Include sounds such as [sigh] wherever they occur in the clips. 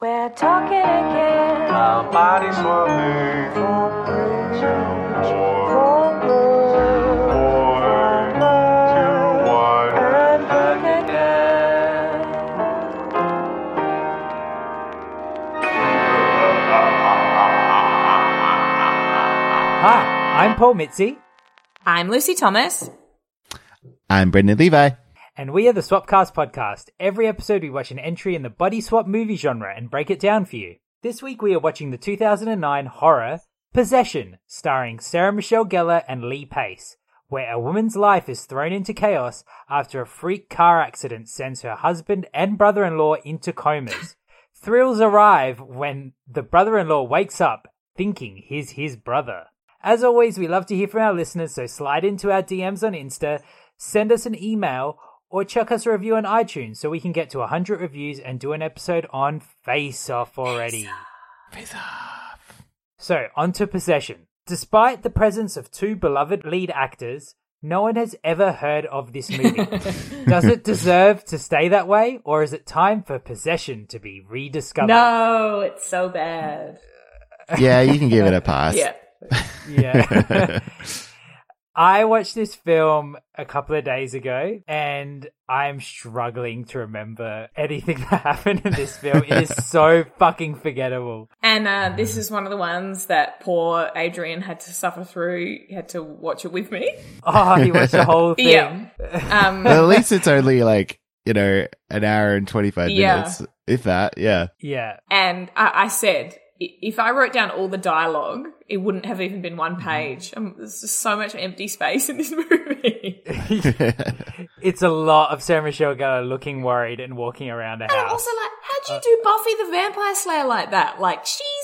We're talking again. Our body swapping from good to more. Boy to white and back again. Hi, I'm Paul Mitzi, I'm Lucy Thomas. I'm Brendan Levi. And we are the Swapcast podcast. Every episode, we watch an entry in the body swap movie genre and break it down for you. This week, we are watching the 2009 horror Possession, starring Sarah Michelle Gellar and Lee Pace, where a woman's life is thrown into chaos after a freak car accident sends her husband and brother in law into comas. [laughs] Thrills arrive when the brother in law wakes up thinking he's his brother. As always, we love to hear from our listeners, so slide into our DMs on Insta, send us an email, or chuck us a review on iTunes so we can get to 100 reviews and do an episode on Face Off already. Face off. So, on to Possession. Despite the presence of two beloved lead actors, no one has ever heard of this movie. [laughs] Does it deserve to stay that way, or is it time for Possession to be rediscovered? No, it's so bad. [laughs] Yeah, you can give it a pass. Yeah. Yeah. [laughs] I watched this film a couple of days ago and I'm struggling to remember anything [laughs] that happened in this film. It is so fucking forgettable. And uh, this is one of the ones that poor Adrian had to suffer through. He had to watch it with me. Oh, he watched the whole [laughs] thing. Yeah. Um, [laughs] Well, at least it's only like, you know, an hour and 25 Yeah. minutes. If that, yeah. Yeah. and I, I said, i- if I wrote down all the dialogue, it wouldn't have even been one page. Um, there's just so much empty space in this [laughs] movie. [laughs] It's a lot of Sarah Michelle Gellar looking worried and walking around the house. And also, like, how'd you do Buffy the Vampire Slayer like that? Like, she's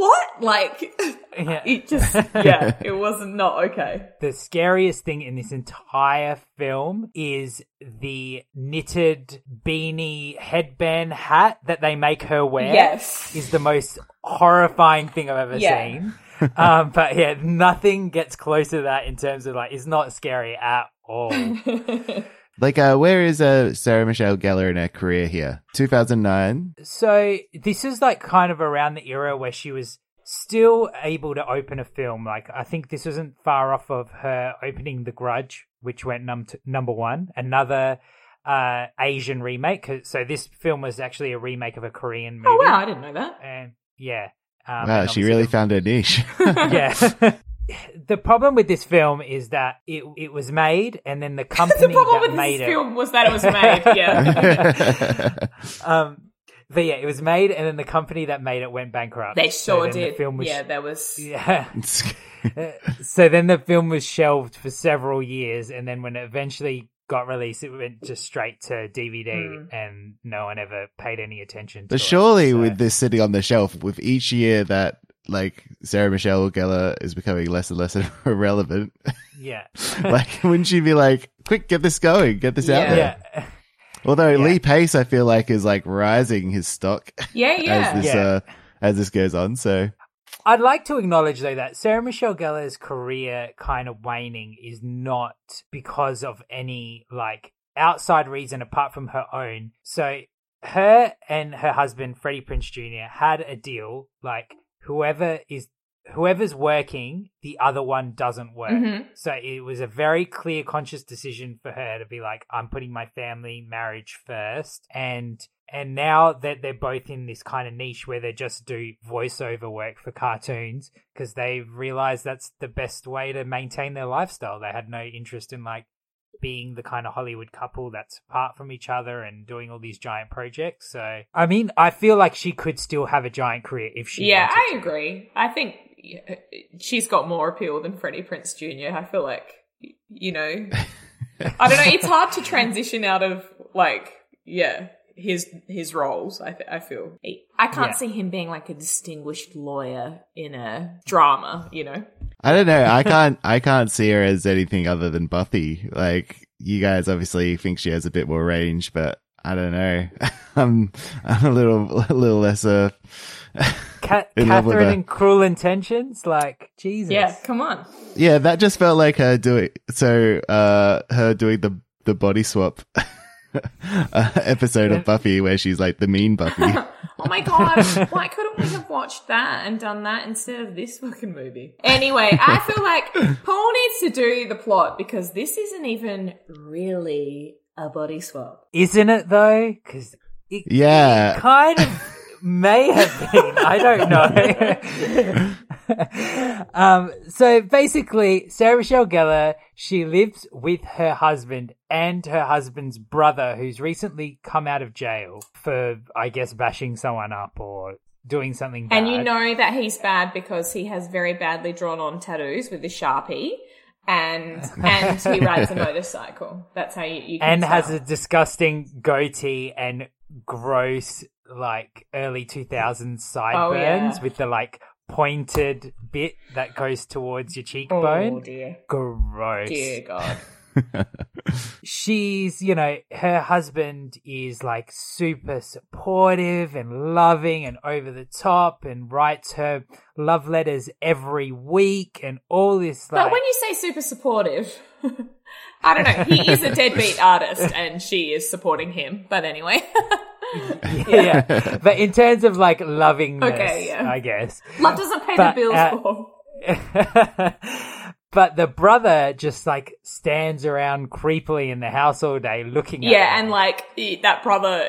what? Like, Yeah. [laughs] it just yeah, [laughs] it was not okay. the scariest thing in this entire film is the knitted beanie headband hat that they make her wear. Yes. Is the most horrifying thing I've ever Yeah. seen. um, but yeah, nothing gets close to that in terms of like, it's not scary at all. [laughs] like, uh, where is uh, Sarah Michelle Gellar in her career here? 2009. so this is like kind of around the era where she was still able to open a film. Like, I think this wasn't far off of her opening The Grudge, which went num- to number one. Another uh Asian remake. So this film was actually a remake of a Korean movie. Oh wow, I didn't know that. And yeah. Um, wow, and she really found her niche. [laughs] yeah. [laughs] the problem with this film is that it it was made and then the [laughs] company the problem that with made this it film was that it was made. [laughs] Yeah, [laughs] um but yeah, it was made and then the company that made it went bankrupt. they So sure then the film was yeah, there was. yeah. so then the film was shelved for several years and then when it eventually got released it went just straight to DVD and no one ever paid any attention to it. but it. surely So- with this sitting on the shelf, with each year that, like, Sarah Michelle Gellar is becoming less and less [laughs] irrelevant, yeah. [laughs] like, wouldn't she be like, quick, get this going, get this out there? yeah. Although Lee Pace, I feel like, is like rising his stock Yeah, [laughs] yeah. as this Yeah. uh, as this goes on. So I'd like to acknowledge though that Sarah Michelle Gellar's career kind of waning is not because of any like outside reason apart from her own. So her and her husband Freddie Prinze Jr. had a deal like whoever is whoever's working, the other one doesn't work. Mhm. So it was a very clear conscious decision for her to be like I'm putting my family marriage first and and now that they're both in this kind of niche where they just do voiceover work for cartoons because they realize that's the best way to maintain their lifestyle. They had no interest in like being the kind of Hollywood couple that's apart from each other and doing all these giant projects. So, I mean, I feel like she could still have a giant career if she Yeah, wanted I to. agree. I think uh, she's got more appeal than Freddie Prinze Jr. I feel like, you know, [laughs] I don't know. It's hard to transition out of like, yeah, his his roles. I th- I feel I can't Yeah. see him being like a distinguished lawyer in a drama. You know, I don't know. I [laughs] can't. I can't see her as anything other than Buffy. Like you guys obviously think she has a bit more range, but I don't know. [laughs] I'm, I'm a little, a little less. Uh, [laughs] Ca- in love with Catherine and Cruel Intentions, like Jesus. yeah. Come on. yeah, that just felt like her doing. So, uh, her doing the the body swap [laughs] uh, episode of Buffy, where she's like the mean Buffy. [laughs] Oh my god, why couldn't we have watched that and done that instead of this fucking movie? Anyway, I [laughs] feel like Paul needs to do the plot because this isn't even really a body swap. Isn't it though? Because it Yeah. kind of may have been. I don't know. Um, so basically, Sarah Michelle Gellar, she lives with her husband and her husband's brother, who's recently come out of jail for, I guess, bashing someone up or doing something bad. And you know that he's bad because he has very badly drawn on tattoos with a sharpie. And [laughs] and he rides a motorcycle. That's how you, you and has a disgusting goatee and gross like early 2000s sideburns yeah. with the like pointed bit that goes towards your cheekbone. oh dear, gross dear God. [laughs] [laughs] she's you know her husband is like super supportive and loving and over the top and writes her love letters every week and all this like But when you say super supportive, [laughs] I don't know. He is a deadbeat artist, and she is supporting him. But anyway, [laughs] yeah but in terms of like lovingness Okay, yeah. i guess love doesn't pay But, the bills. uh, Paul. [laughs] but the brother just like stands around creepily in the house all day looking at Yeah, and like that brother,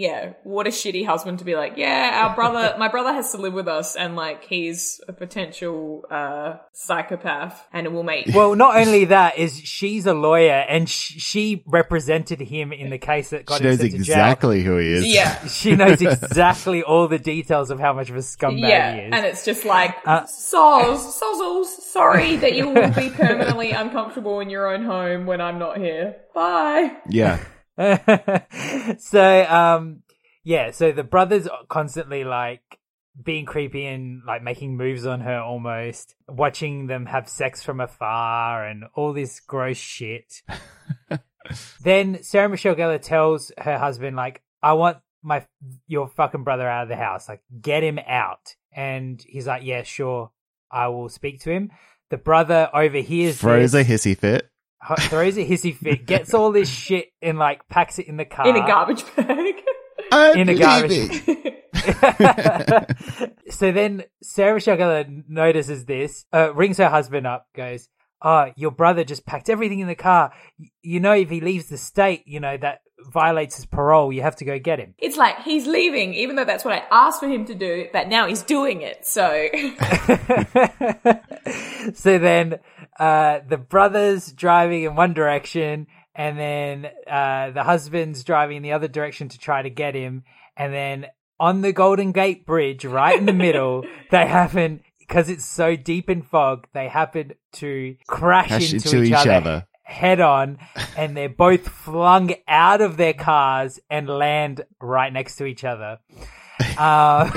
yeah, what a shitty husband to be like, yeah, our brother, [laughs] my brother has to live with us, and like he's a potential uh psychopath, and it will make. well [laughs] not only that is she's a lawyer and sh- she represented him in the case that got She him knows sent to jail. exactly who he is. yeah, [laughs] she knows exactly all the details of how much of a scumbag yeah, he is and it's just like Uh, soz, sozzles. Sorry that you will be permanently uncomfortable in your own home when I'm not here. Bye. Yeah. [laughs] so um yeah so the brothers constantly like being creepy and like making moves on her almost watching them have sex from afar and all this gross shit. [laughs] Then sarah michelle gellar tells her husband like i want my your fucking brother out of the house. Like get him out. And he's like yeah sure. I will speak to him. The brother overhears Throws this. a hissy fit. Hu- throws a hissy fit, gets all this shit and like packs it in the car. In a garbage bag. I'm In a garbage. leaving. [laughs] so then Sarah Michelle Gellar notices this, uh, rings her husband up, goes, "Oh, your brother just packed everything in the car. You know, if he leaves the state, you know that violates his parole. You have to go get him." It's like he's leaving, even though that's what I asked for him to do, but now he's doing it. So [laughs] [laughs] so then uh, the brothers driving in one direction, and then uh, the husband's driving in the other direction to try to get him, and then on the Golden Gate Bridge, right in the middle, [laughs] they happen because it's so deep in fog. They happen to crash, Crash into, into each, each other. other. Head on, and they're both flung out of their cars and land right next to each other. Uh,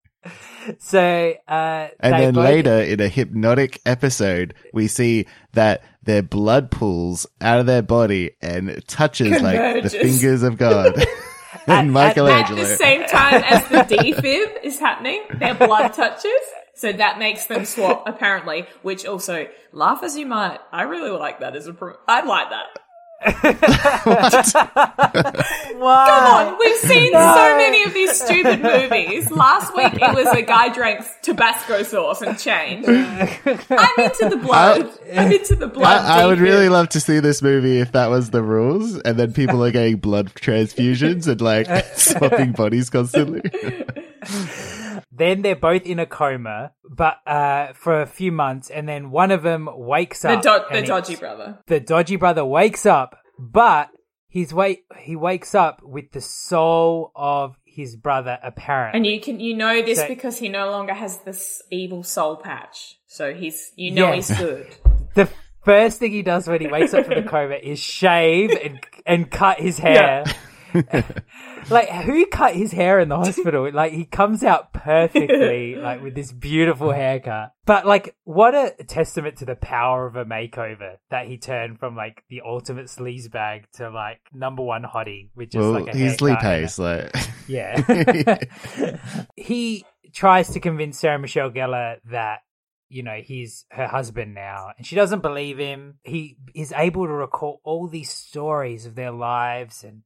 [laughs] so, uh, And then both- later in a hypnotic episode, we see that their blood pools out of their body and touches like the fingers of God. At- [laughs] [laughs] and at- at the same time as the defib is happening, their blood touches. So that makes them swap, apparently, which also, laugh as you might, I really like that as a, pro- I'd like that. [laughs] Wow. Come on, we've seen so many of these stupid movies. Last week it was a guy drank Tabasco sauce and changed. I'm into the blood. I'm into the blood. I, I would really love to see this movie if that was the rules, and then people are getting blood transfusions and like [laughs] swapping bodies constantly. [laughs] Then they're both in a coma, but uh, for a few months, and then one of them wakes the, up. do- the dodgy brother. The dodgy brother wakes up, but he's wait. He wakes up with the soul of his brother apparent. And you can you know this So- because he no longer has this evil soul patch. So he's you know Yeah. he's [laughs] good. the first thing he does when he wakes up from the coma is shave and and cut his hair. [laughs] [laughs] like who cut his hair in the hospital? Like he comes out perfectly, [laughs] like with this beautiful haircut. But like, what a testament to the power of a makeover that he turned from like the ultimate sleazebag to like number one hottie with just well, like a he's Lee Pace, like [laughs] yeah. he tries to convince Sarah Michelle Gellar that, you know, he's her husband now, and she doesn't believe him. He is able to recall all these stories of their lives and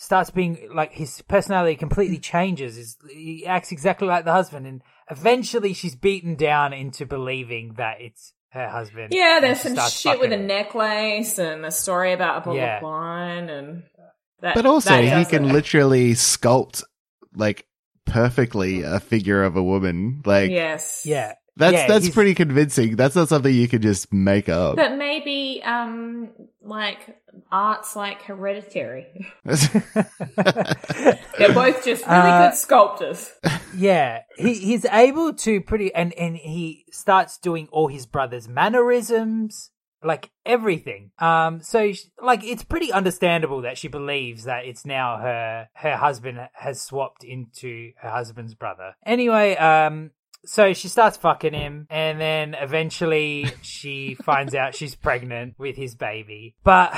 starts being like his personality completely hmm. changes. Is he acts exactly like the husband, and eventually she's beaten down into believing that it's her husband. Yeah, there's some shit with a fucking necklace and a story about a bottle Yeah. of wine and that. But also, that he can it. literally sculpt like perfectly a figure of a woman. Like Yes. Yeah, that's Yeah, that's pretty convincing. That's not something you can just make up. But maybe, um, like art's like hereditary. [laughs] They're both just really Uh, good sculptors. yeah. He he's able to pretty and and he starts doing all his brother's mannerisms. Like everything. Um, so sh- like it's pretty understandable that she believes that it's now her her husband has swapped into her husband's brother. Anyway, um, so she starts fucking him, and then eventually she [laughs] finds out she's pregnant with his baby. But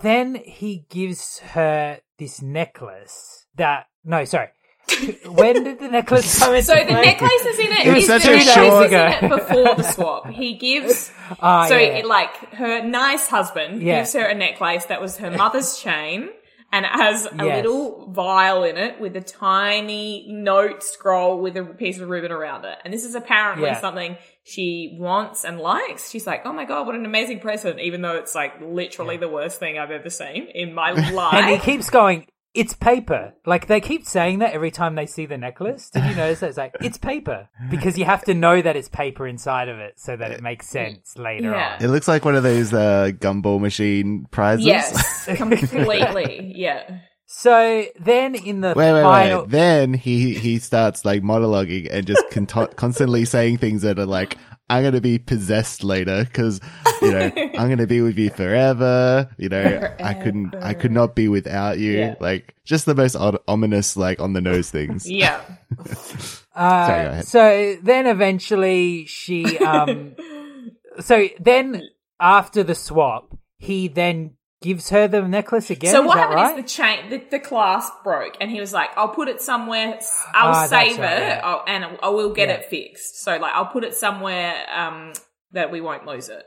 then he gives her this necklace that no, sorry. [laughs] when did the necklace come into So the necklace is in it. It was such a short- is in it before the [laughs] swap. He gives Ah, so yeah. it, like her nice husband Yeah. gives her a necklace that was her mother's chain and it has a Yes. little vial in it with a tiny note scroll with a piece of ribbon around it. And this is apparently Yeah. something she wants and likes. She's like, "Oh my god, what an amazing present!" Even though it's like literally the worst thing I've ever seen in my [laughs] life. and he keeps going. It's paper. Like they keep saying that every time they see the necklace. Did you notice that? It's like it's paper because you have to know that it's paper inside of it so that it makes sense later Yeah. on. it looks like one of those uh, gumball machine prizes. yes, [laughs] completely. Yeah. So then in the Wait, wait, final, wait. Then he he starts like monologuing and just con- [laughs] constantly saying things that are like, "I'm gonna be possessed later because you know [laughs] I'm gonna be with you forever." You know, I couldn't, I could not be without you. Yeah. Like just the most odd, ominous, like on the nose things. Yeah. Uh, [laughs] Sorry, go ahead. so then eventually she, um, [laughs] so then after the swap, he then gives her the necklace again. So is what that happened right? is the chain, the, the clasp broke, and he was like, "I'll put it somewhere. I'll Ah, that's save right, it, yeah. I'll, and I will get Yeah. it fixed. So like, I'll put it somewhere um, that we won't lose it."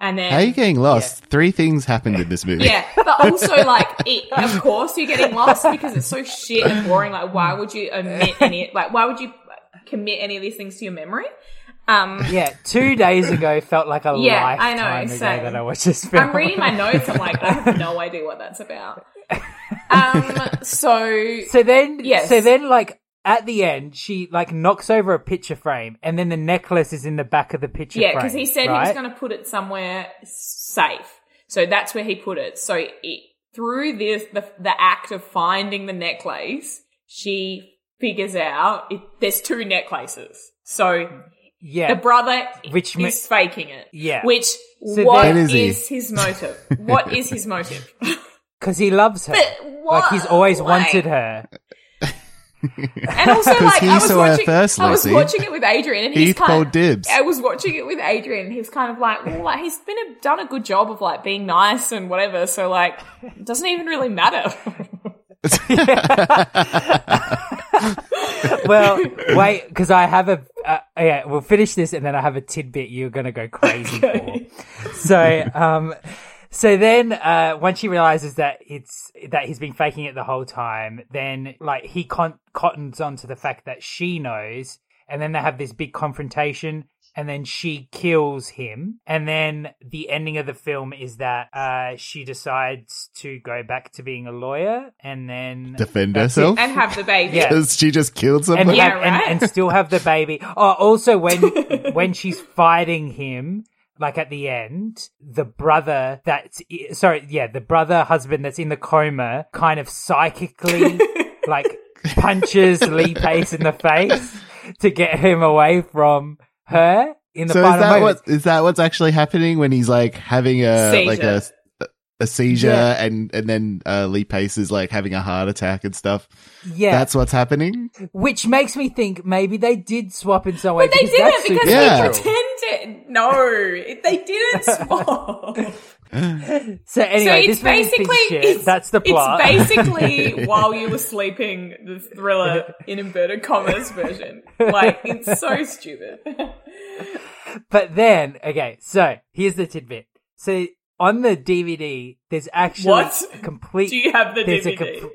And then, How are you getting lost? Three things happened in this [laughs] movie. yeah, but also like, it, of course, you're getting lost because it's so shit and boring. Like, why would you omit [laughs] any? Like, why would you commit any of these things to your memory? Um, Yeah, two days ago felt like a [laughs] Yeah, I know, lifetime ago same. that I watched this film. I'm reading my notes. I'm like, I have no [laughs] idea what that's about. Um, so So then, Yes. so then, like at the end, she like knocks over a picture frame, and then the necklace is in the back of the picture Yeah, because he said he was going to put it somewhere safe. So that's where he put it. So it, through this, the, the act of finding the necklace, she figures out it, there's two necklaces. So Yeah, the brother Which is ma- faking it. Yeah. Which, So what then- is, That is he. his motive? what is his motive? [laughs] because he loves her. But Like he's what? always Like- wanted her. And also, [laughs] 'Cause like, he I was saw her watching, first, I was Lacey. watching it with Adrian, and He he's kind called of, dibs. I was watching it with Adrian, and he's kind of like, well, like he's been a, done a good job of like being nice and whatever, so like, it doesn't even really matter. [laughs] [laughs] Well, wait, because I have a uh, yeah. We'll finish this, and then I have a tidbit you're gonna go crazy for. So, um, so then, uh, once she realizes that it's that he's been faking it the whole time, then like he con- cottons onto the fact that she knows, and then they have this big confrontation. And then she kills him. And then the ending of the film is that uh, she decides to go back to being a lawyer. And then Defend That's it. herself and have the baby. Yeah. because she just killed and, someone. Yeah, have- and- right. and still have the baby. Oh, also when [laughs] when she's fighting him, like at the end, the brother that's sorry, yeah, the brother husband that's in the coma kind of psychically [laughs] like punches Lee Pace in the face to get him away from her in the So is that moment. what is that what's actually happening when he's like having a like a a seizure Yeah. and and then uh, Lee Pace is like having a heart attack and stuff. yeah, That's what's happening. which makes me think maybe they did swap in some way. But they didn't because Yeah. they pretended. No, they didn't [laughs] swap. [laughs] So anyway, so this it's basically it's, that's the plot. It's basically [laughs] while you were sleeping, the thriller in inverted commas version. Like it's so stupid. [laughs] But then, okay, so here's the tidbit. So on the DVD, there's actually What? a complete. Do you have the DVD?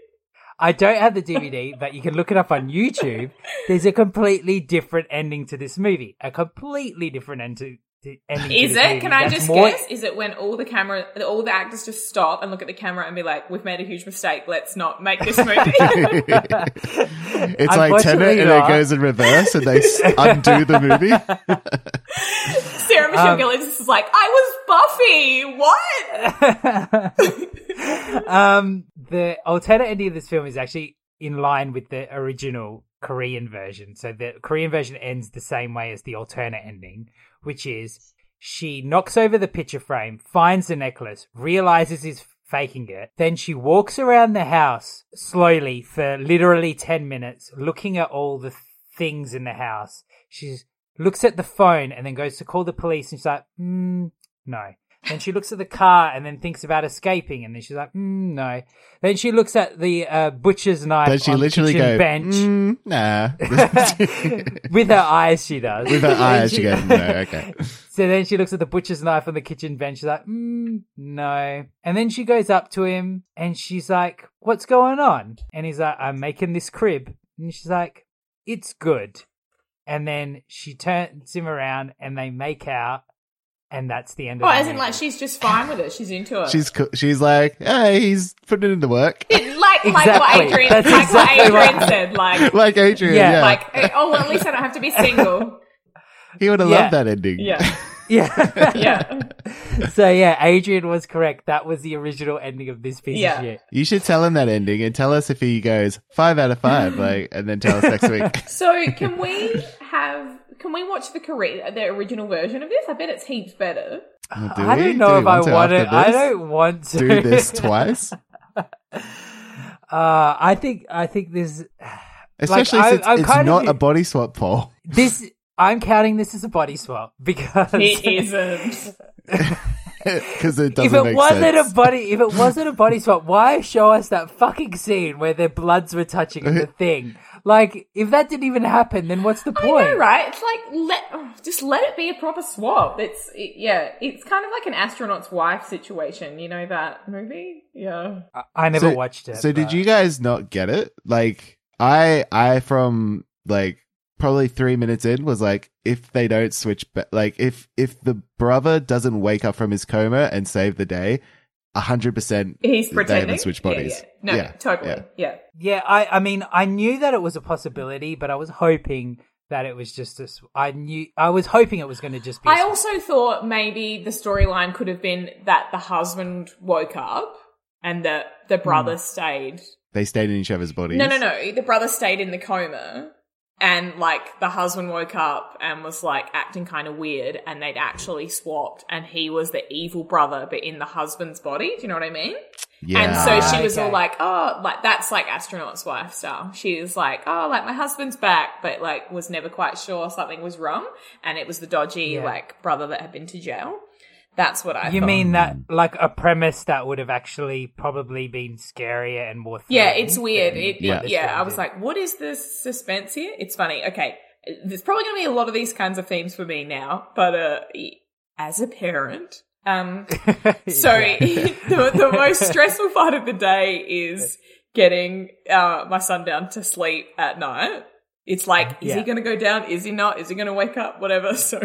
I don't have the DVD, but you can look it up on YouTube. There's a completely different ending to this movie. A completely different end to, to ending. to Is it? Can I that's just more- guess? Is it when all the camera, all the actors just stop and look at the camera and be like, "We've made a huge mistake. Let's not make this movie." [laughs] [laughs] It's like Tenet Unfortunately and it goes in reverse and they s- [laughs] undo the movie. Sarah Michelle Um, Gellar is like, "I was Buffy. What?" um, the alternate ending of this film is actually in line with the original Korean version. So the Korean version ends the same way as the alternate ending, which is she knocks over the picture frame, finds the necklace, realizes he's faking it. Then she walks around the house slowly for literally 10 minutes, looking at all the things in the house. She looks at the phone and then goes to call the police and she's like, mm, no. Then she looks at the car and then thinks about escaping, and then she's like, mm, "No." Then she looks at the uh, butcher's knife Does she on the literally kitchen go, bench "Mm, nah. [laughs] with her eyes. She does With her [laughs] eyes, she goes, no, [laughs] okay. So then she looks at the butcher's knife on the kitchen bench. She's like, mm, "No." And then she goes up to him and she's like, "What's going on?" And he's like, "I'm making this crib." And she's like, "It's good." And then she turns him around and they make out, and that's the end of Oh, the as in like she's just fine with it. She's into it. She's co- she's like, hey, he's putting in the work. [laughs] like like what Adrian, That's like exactly what Adrian said. Like [laughs] like Adrian, Yeah, yeah. like eh, oh, well, at least I don't have to be single. [laughs] he would have Yeah. loved that ending. Yeah, Yeah. yeah. so yeah, Adrian was correct. That was the original ending of this piece Yeah. of shit. You should tell him that ending and tell us if he goes five out of five, like, and then tell us next week. So can we have? Can we watch the Korean, the original version of this? I bet it's heaps better. Do I we? don't know we if I want to want after to. I don't want to do this [laughs] twice, Uh, I think. I think this. especially I- since I'm it's kind of- not a body swap poll. This. I'm counting this as a body swap because [laughs] It isn't. Because it doesn't if it make wasn't sense. a body, if it wasn't a body swap, why show us that fucking scene where their bloods were touching the [laughs] thing? Like, if that didn't even happen, then what's the I point? know, right? It's like let oh, just let it be a proper swap. It's it, yeah, it's kind of like an astronaut's wife situation. You know that movie? Yeah. I, I never So- watched it. So did you guys not get it? Like I I from like probably 3 minutes in was like if they don't switch ba- like if if the brother doesn't wake up from his coma and save the day 100% He's they pretending. haven't switched bodies. yeah. No, Yeah, totally. yeah. Yeah. Yeah, I, I mean, I knew that it was a possibility, but I was hoping that it was just this. I knew, I was hoping it was going to just be. a I swap. also thought maybe the storyline could have been that the husband woke up and the the brother hmm. stayed. They stayed in each other's bodies. No, no, no. The brother stayed in the coma. And like the husband woke up and was like acting kind of weird, and they'd actually swapped, and he was the evil brother, but in the husband's body. Do you know what I mean? Yeah. And so she was okay. all like, oh, like that's like astronaut's wife style. She was like, oh, like my husband's back, but like was never quite sure something was wrong. And it was the dodgy Yeah. like brother that had been to jail. That's what I You thought. mean that like a premise that would have actually probably been scarier and more? Yeah, it's weird. than It, Yeah. yeah, I was like, what is this suspense here? It's funny. Okay. There's probably going to be a lot of these kinds of themes for me now, but uh, as a parent, um, [laughs] So [laughs] the, the most stressful part of the day is [laughs] getting uh, my son down to sleep at night. It's like, is Yeah. he going to go down? Is he not? Is he going to wake up? Whatever. [laughs] So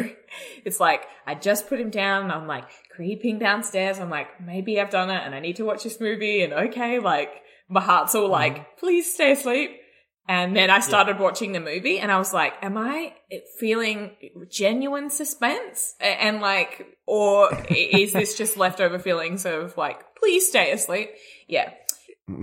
it's like, I just put him down and I'm like creeping downstairs. I'm like, maybe I've done it and I need to watch this movie. And okay, like my heart's all mm-hmm. like, please stay asleep. And then I started watching the movie and I was like, am I feeling genuine suspense? And like, or is this just leftover feelings of like, please stay asleep? Yeah.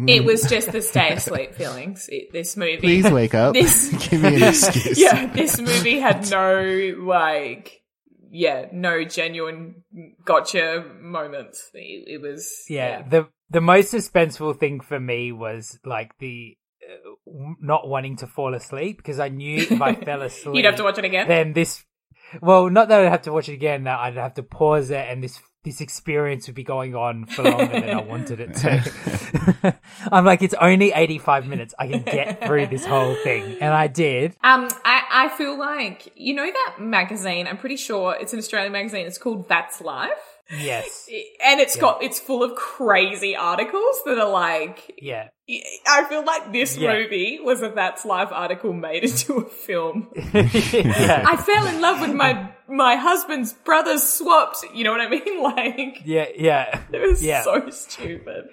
It was just the stay [laughs] asleep feelings. It, this movie. Please wake up. This- [laughs] Give me an excuse. [laughs] yeah, this movie had no like, yeah, no genuine gotcha moments. It, it was yeah, the the most suspenseful thing for me was like the uh, not wanting to fall asleep because I knew if I fell asleep, You'd have to watch it again. then this well not that i'd have to watch it again that i'd have to pause it and this this experience would be going on for longer than i [laughs] wanted it to [laughs] i'm like it's only 85 minutes i can get through this whole thing and i did Um, I, I feel like you know that magazine. I'm pretty sure it's an Australian magazine. It's called That's Life. Yes. [laughs] and it's Yeah. got it's full of crazy articles that are like Yeah. I feel like this Yeah. movie was a That's Life article made [laughs] into a film. [laughs] yeah. I fell in love with my my husband's brothers swapped. You know what I mean? Like yeah, yeah. it was Yeah. so stupid.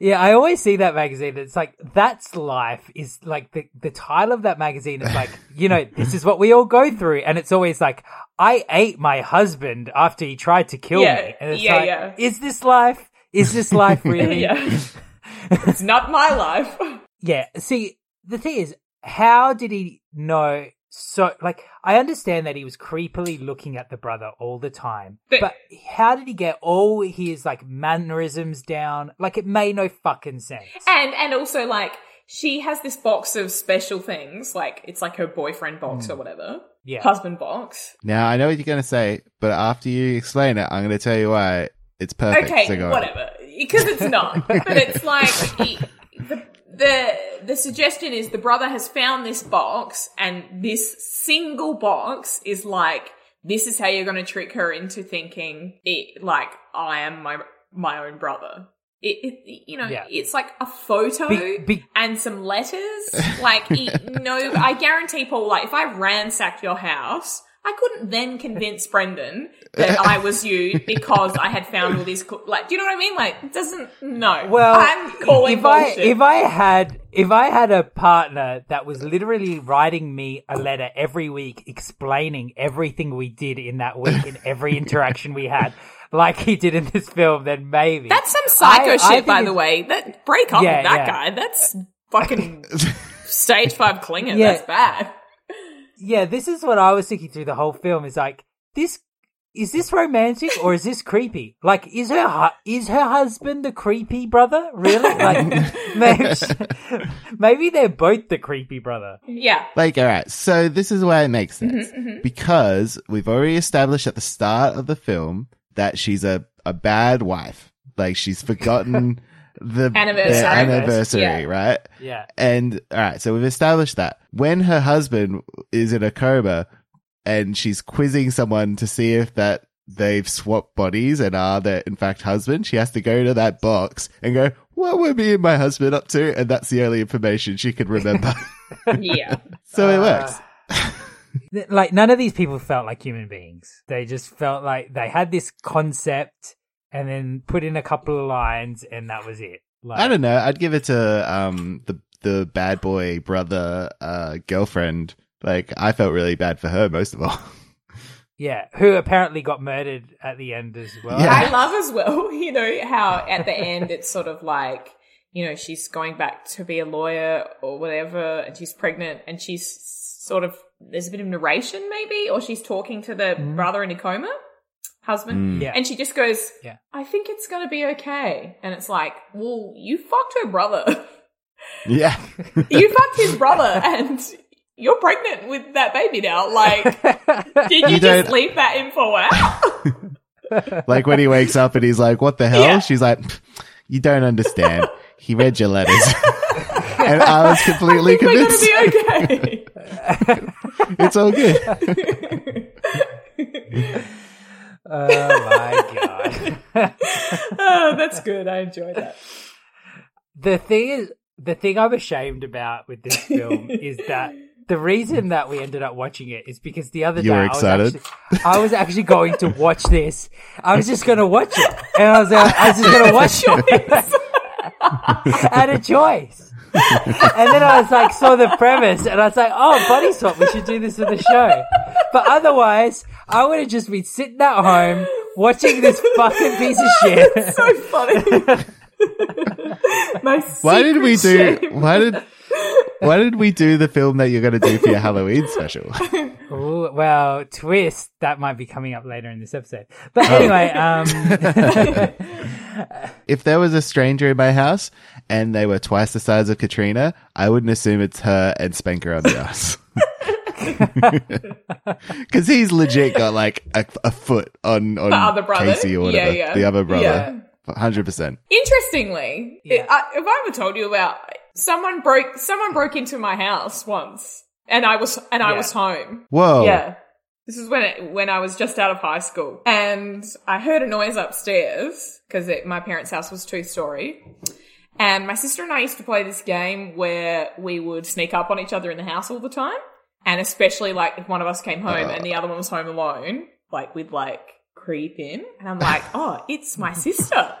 Yeah, I always see that magazine. It's like that's life. Is like the the title of that magazine is like you know this is what we all go through, and it's always like I ate my husband after he tried to kill Yeah, me, and it's yeah, like, yeah. is this life? Is this life [laughs] really? it's not my life. [laughs] Yeah. See, the thing is, how did he know? So, like, I understand that he was creepily looking at the brother all the time, But- but, how did he get all his like mannerisms down? Like, it made no fucking sense. And and also like she has this box of special things, like it's like her boyfriend box Hmm. or whatever, Yeah. husband box. Now I know what you're going to say, but after you explain it, I'm going to tell you why it's perfect. Okay, so whatever. Because it's not. [laughs] but it's like he- the, the the suggestion is the brother has found this box, and this single box is like this is how you're going to trick her into thinking it like I am my my own brother. It, it you know Yeah. it's like a photo Be- be- and some letters. Like it, [laughs] no, I guarantee Paul. Like if I ransacked your house. I couldn't then convince Brendan that I was you [laughs] because I had found all these, cl- like, do you know what I mean? Like, doesn't, no. Well, I'm calling if I bullshit. if I had if I had a partner that was literally writing me a letter every week explaining everything we did in that week and every interaction we had, [laughs] like he did in this film, then maybe That's some psycho I- I shit, think by the way. That break up Yeah, with that yeah. guy. That's fucking [laughs] stage five clinging. Yeah. That's bad. Yeah, this is what I was thinking through the whole film. Is like this. Is this romantic or is this creepy? Like, is her hu- is her husband the creepy brother? Really? [laughs] Like, maybe, maybe they're both the creepy brother. Yeah. Like, all right, so this is why it makes sense Mm-hmm, because we've already established at the start of the film that she's a, a bad wife. Like, she's forgotten [laughs] the Anniversary. anniversary, Yeah. right? Yeah. And all right, so we've established that when her husband is in a coma and she's quizzing someone to see if that they've swapped bodies and are they in fact husband, she has to go to that box and go, "What were me and my husband up to?" And that's the only information she can remember. [laughs] Yeah. [laughs] so it Uh, works. Th- Like, none of these people felt like human beings. They just felt like they had this concept and then put in a couple of lines and that was it. Like, I don't know. I'd give it to um the the bad boy brother uh girlfriend. Like I felt really bad for her most of all. [laughs] Yeah, who apparently got murdered at the end as well. Yeah. I love as well, [laughs] you know, how at the end it's sort of like, you know, she's going back to be a lawyer or whatever, and she's pregnant, and she's sort of, there's a bit of narration maybe, or she's talking to the mm. brother in a coma, husband, mm. Yeah. and she just goes, Yeah. I think it's gonna be okay. And it's like, well, you fucked her brother. [laughs] yeah. [laughs] you fucked his brother, and you're pregnant with that baby now. Like, [laughs] did you, You just leave that info out? like when he wakes up and he's like, "What the hell?" Yeah. She's like, "You don't understand. He read your letters." and I was completely We're convinced. gonna be okay. [laughs] it's all good. [laughs] Oh my god. [laughs] oh, that's good. I enjoyed that. the thing is, the thing I'm ashamed about with this film is that the reason that we ended up watching it is because the other You day I was actually- I was actually going to watch this. I was just going to watch it, and I was uh, I was just going to watch it. I had a choice. And then I was like, saw the premise, and I was like, oh, Body Swap, we should do this for the show. But otherwise, I would have just been sitting at home watching this fucking piece of shit. So funny. [laughs] My Why did we do? secret shame. Why did? Why did we do the film that you're going to do for your Halloween special? [laughs] Ooh, well, twist that might be coming up later in this episode. But anyway, um, [laughs] if there was a stranger in my house and they were twice the size of Katrina, I wouldn't assume it's her and spanker on the ass. [laughs] Because he's legit got like a, a foot on on The other brother. Casey or Yeah, whatever, yeah. the other brother, Yeah. Hundred percent. Interestingly, Yeah. I, if I ever told you about someone broke someone broke into my house once, and I was and I was home. Whoa! Yeah, This is when it, when I was just out of high school, and I heard a noise upstairs because my parents' house was two story. And my sister and I used to play this game where we would sneak up on each other in the house all the time, and especially like if one of us came home uh. and the other one was home alone, like we'd like creep in, [laughs] and I'm like, oh, it's my sister,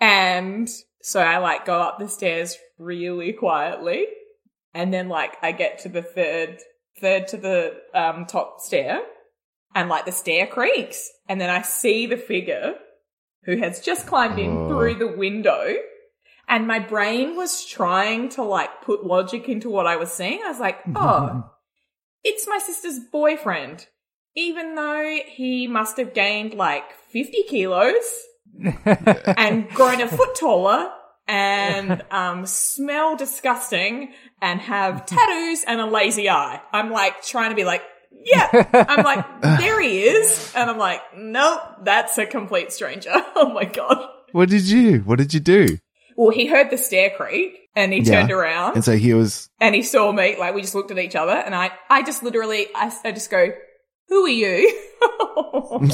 and so I like go up the stairs really quietly, and then like I get to the third third to the um, top stair, and like the stair creaks, and then I see the figure who has just climbed in Oh. through the window. And my brain was trying to like put logic into what I was seeing. I was like, oh, [laughs] it's my sister's boyfriend. Even though he must have gained like 50 kilos [laughs] and grown a foot taller and um, smell disgusting and have tattoos and a lazy eye. I'm like trying to be like, yeah. I'm like, there he is. And I'm like, nope, that's a complete stranger. [laughs] Oh my God. What did you? What did you do? Well, he heard the stair creak and he Yeah. turned around And so he was. and he saw me. Like we just looked at each other and I, I just literally, I, I just go, who are you? [laughs] and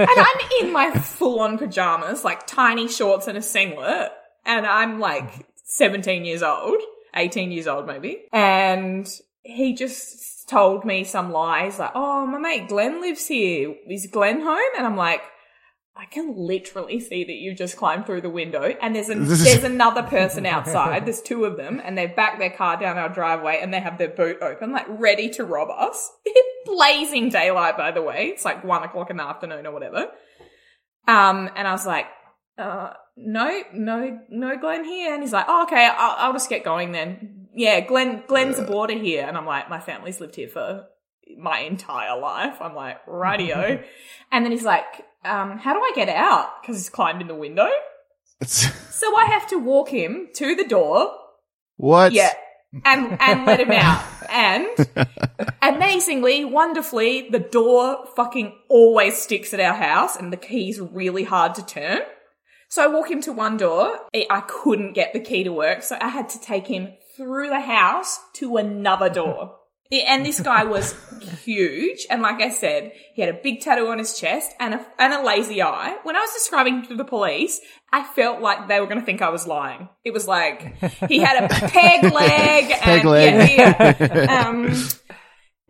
I'm in my full on pajamas, like tiny shorts and a singlet. And I'm like 17 years old, 18 years old maybe. And he just told me some lies like, oh, my mate Glenn lives here. Is Glenn home? And I'm like, I can literally see that you just climbed through the window and there's, an, there's [laughs] another person outside. There's two of them and they've backed their car down our driveway and they have their boot open, like ready to rob us. [laughs] Blazing daylight, by the way. It's like one o'clock in the afternoon or whatever. Um, and I was like, uh, no, no, no Glenn here. And he's like, oh, okay, I'll, I'll just get going then. Yeah, Glenn, Glenn's a boarder here. And I'm like, my family's lived here for my entire life. I'm like, radio. [laughs] and then he's like, um, how do I get out? Cause he's climbed in the window. [laughs] So I have to walk him to the door. what? Yeah. And, and let him out. And [laughs] amazingly, wonderfully, the door fucking always sticks at our house and the key's really hard to turn. So I walk him to one door. I couldn't get the key to work. So I had to take him through the house to another door. [laughs] And this guy was huge. And like I said, he had a big tattoo on his chest and a, and a lazy eye. When I was describing him to the police, I felt like they were going to think I was lying. It was like, he had a [laughs] peg leg. Peg and, leg. Yeah, [laughs] yeah. Um,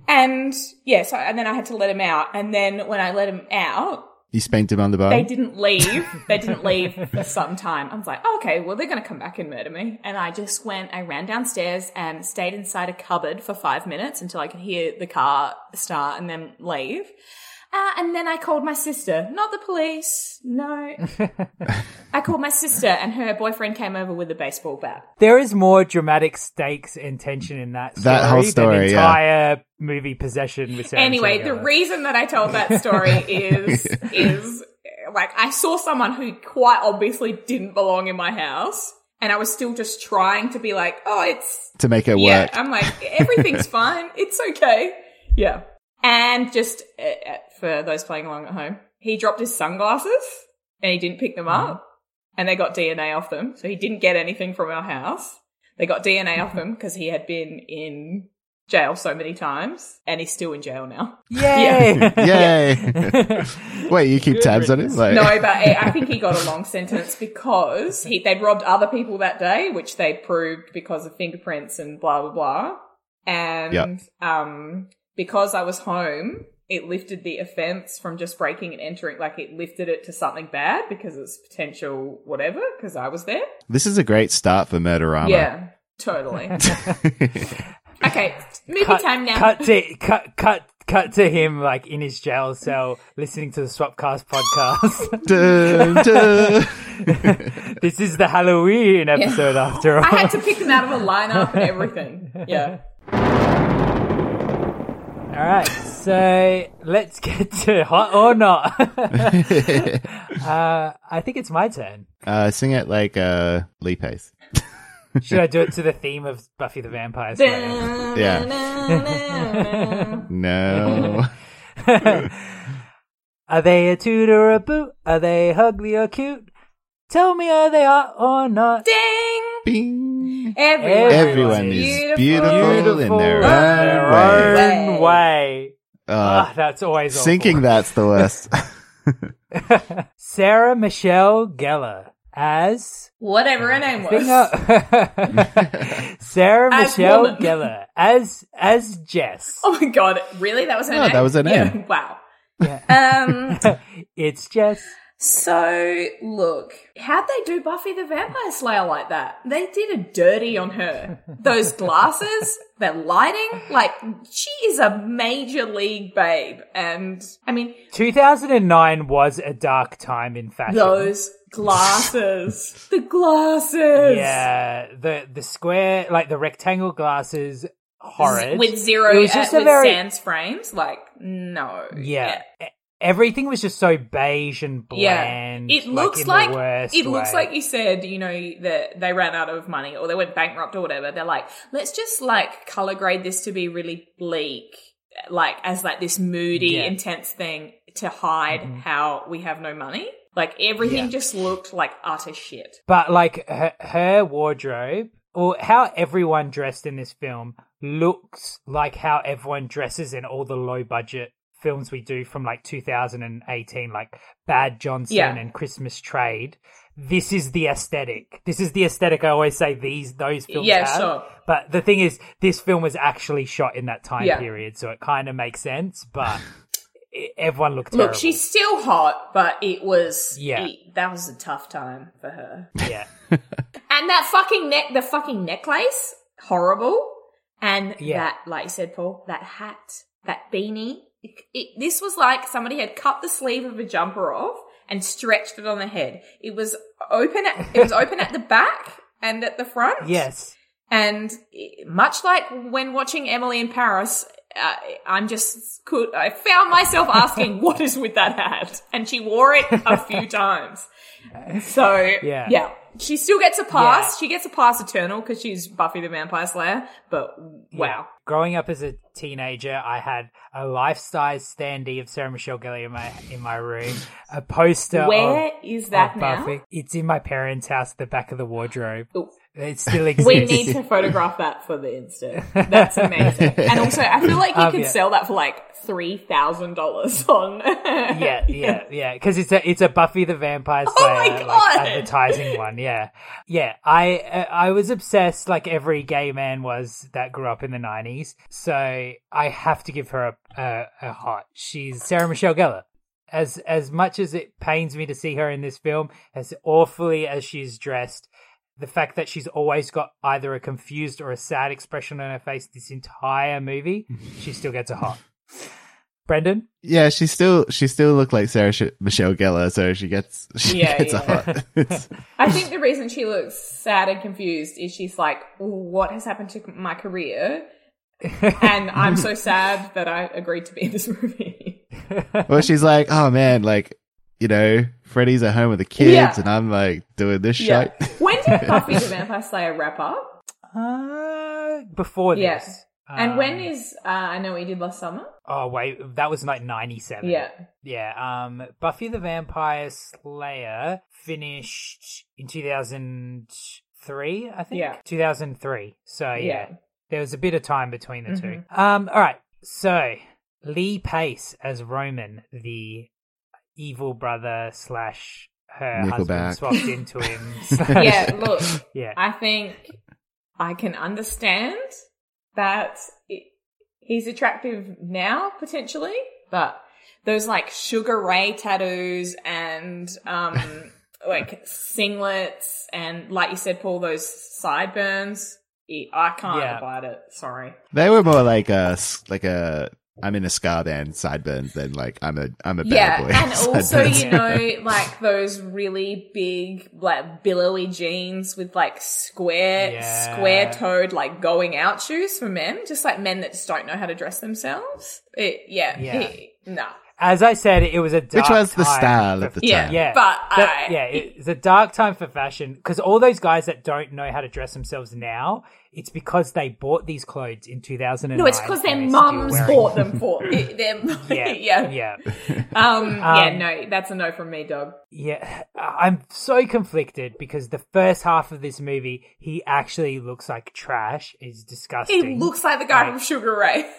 and yeah, so, and then I had to let him out. And then when I let him out, You spanked him on the bum? they didn't leave. They didn't leave for some time. I was like, oh, okay, well, they're going to come back and murder me. And I just went, I ran downstairs and stayed inside a cupboard for five minutes until I could hear the car start and then leave. Uh, and then I called my sister, not the police. No. [laughs] I called my sister and her boyfriend came over with a baseball bat. There is more dramatic stakes and tension in that story, That whole story, than yeah. entire movie possession with Sarah anyway, the reason that I told that story [laughs] is is like I saw someone who quite obviously didn't belong in my house, and I was still just trying to be like, oh, it's to make it yeah. work. I'm like everything's [laughs] fine, it's okay, yeah. And just uh, uh, for those playing along at home, he dropped his sunglasses and he didn't pick them up, and they got DNA off them, so he didn't get anything from our house. They got DNA off them because he had been in jail so many times, and he's still in jail now. Yay! [laughs] [laughs] Yay! [laughs] Wait, you keep tabs on him? Like, No, but I I think he got a long sentence because he, they'd robbed other people that day, which they proved because of fingerprints and blah blah blah. And Yep. um, because I was home, it lifted the offense from just breaking and entering. Like it lifted it to something bad because it's potential whatever. Because I was there. This is a great start for Murderama. Yeah, totally. [laughs] okay, movie cut, time now. cut to cut cut cut to him like in his jail cell listening to the Swapcast podcast. [laughs] Dun, dun. [laughs] this is the Halloween episode after all. I had to pick them out of a lineup and everything. Yeah. All right, so let's get [laughs] to hot or not. [laughs] uh, I think it's my turn. uh, sing it like uh, Lee Pace. Should I do it [laughs] to the theme of Buffy the Vampire Slayer? Yeah. No. Are they a toot or a boot? Are they ugly or cute? Tell me, are they hot or not? Ding! Bing. Everyone, Everyone is beautiful, in their Beautiful own in way. their own way. Ah, Uh, that's always awful. sinking that's the worst. [laughs] [laughs] Sarah Michelle Gellar as Whatever her name was. Thing [laughs] Sarah As Michelle woman. Gellar as as Jess. Oh my god, really? That was her No, name? that was her Yeah, name. wow. Yeah. Um, it's Jess. So look, how'd they do Buffy the Vampire Slayer like that? They did a dirty on her. [laughs] Those glasses, that lighting, like she is a major league babe, and I mean 2009 was a dark time in fashion. those glasses, [laughs] the glasses, Yeah, the the square, like the rectangle glasses, horrid. with zero It was uh, just a with very- sans frames, like no, yeah. E- Everything was just so beige and Yeah, bland. it looks like, worst it looks like you said, you know, that they ran out of money or they went bankrupt or whatever. They're like, let's just like color grade this to be really bleak, like as like this moody, Yeah. intense thing to hide Mhm. how we have no money. Like everything Yeah. just looked like utter shit. But like her, her wardrobe, or how everyone dressed in this film, looks like how everyone dresses in all the low budget films we do from like 2018, like Bad Johnson Yeah. and Christmas Trade. This is the aesthetic. This is the aesthetic I always say these those films Yeah, have. sure. But the thing is, this film was actually shot in that time Yeah. period, so it kind of makes sense. But [laughs] everyone looked Look, terrible. she's still hot, but it was, Yeah. it- that was a tough time for her. yeah, [laughs] And that fucking neck, the fucking necklace, horrible. And Yeah. that, like you said, Paul, that hat, that beanie. It, it, this was like somebody had cut the sleeve of a jumper off and stretched it on the head. It was open. At, it was open at the back and at the front. yes, And much like when watching Emily in Paris, uh, I'm just could I found myself asking, "What is with that hat?" And she wore it a few [laughs] times. So Yeah. yeah, she still gets a pass. Yeah. She gets a pass eternal because she's Buffy the Vampire Slayer. But Yeah. wow, Growing up as a teenager, I had a life-size standee of Sarah Michelle Gellar in my in my room. A poster where of, is that now? Buffy. It's in my parents' house, at the back of the wardrobe. Ooh. It still exists. We need to photograph that for the Insta. That's amazing. [laughs] and also, I feel like you Um, could yeah. sell that for like three thousand dollars on. [laughs] yeah, yeah, yeah. Because it's a it's a Buffy the Vampire Oh Slayer like, advertising one. Yeah, yeah. I I was obsessed, like every gay man was that grew up in the nineties. So I have to give her a, a, a hot. She's Sarah Michelle Gellar. As as much as it pains me to see her in this film, as awfully as she's dressed, the fact that she's always got either a confused or a sad expression on her face this entire movie, [laughs] she still gets a hot. Brendan, yeah, she still she still looked like Sarah Sh- Michelle Gellar, so she gets she Yeah, gets yeah. a hot. [laughs] [laughs] I think the reason she looks sad and confused is she's like, what has happened to my career? And I'm so sad that I agreed to be in this movie. well, she's like, oh man, like you know, Freddie's at home with the kids, Yeah. and I'm like doing this yeah. shit. [laughs] When did [laughs] Buffy the Vampire Slayer wrap up? Uh, before this. Yeah. And Um, when is, uh, I know what you did last summer? Oh wait, that was like ninety seven. Yeah. yeah. Um, Buffy the Vampire Slayer finished in two thousand three, I think. Yeah. two thousand three. So yeah. Yeah. there was a bit of time between the two. Mhm. Um, all right. So Lee Pace as Roman, the evil brother slash her husband Nickelback. swapped into him. [laughs] slash- Yeah, look, yeah. I think I can understand that it, he's attractive now, potentially, but those like Sugar Ray tattoos and, um, [laughs] like singlets and like you said, Paul, those sideburns. I can't Yeah. abide it. Sorry. They were more like a like a I'm in a ska band sideburns then like I'm a I'm a bad yeah, boy. and [laughs] also you know like those really big like billowy jeans with like square Yeah. square toed like going out shoes for men, just like men that just don't know how to dress themselves. It, yeah, Yeah. he- nah, As I said, it was a dark which was the time style for- at the time. Yeah, but That- I, yeah, it's a dark time for fashion because all those guys that don't know how to dress themselves now, it's because they bought these clothes in 2009. no, it's because their and mums bought them for them. [laughs] [laughs] Yeah, yeah, yeah, [laughs] Um, yeah, Um, no, that's a no from me, dog. yeah. I'm so conflicted because the first half of this movie, he actually looks like trash. Is disgusting. He looks like the guy Right. from Sugar Ray.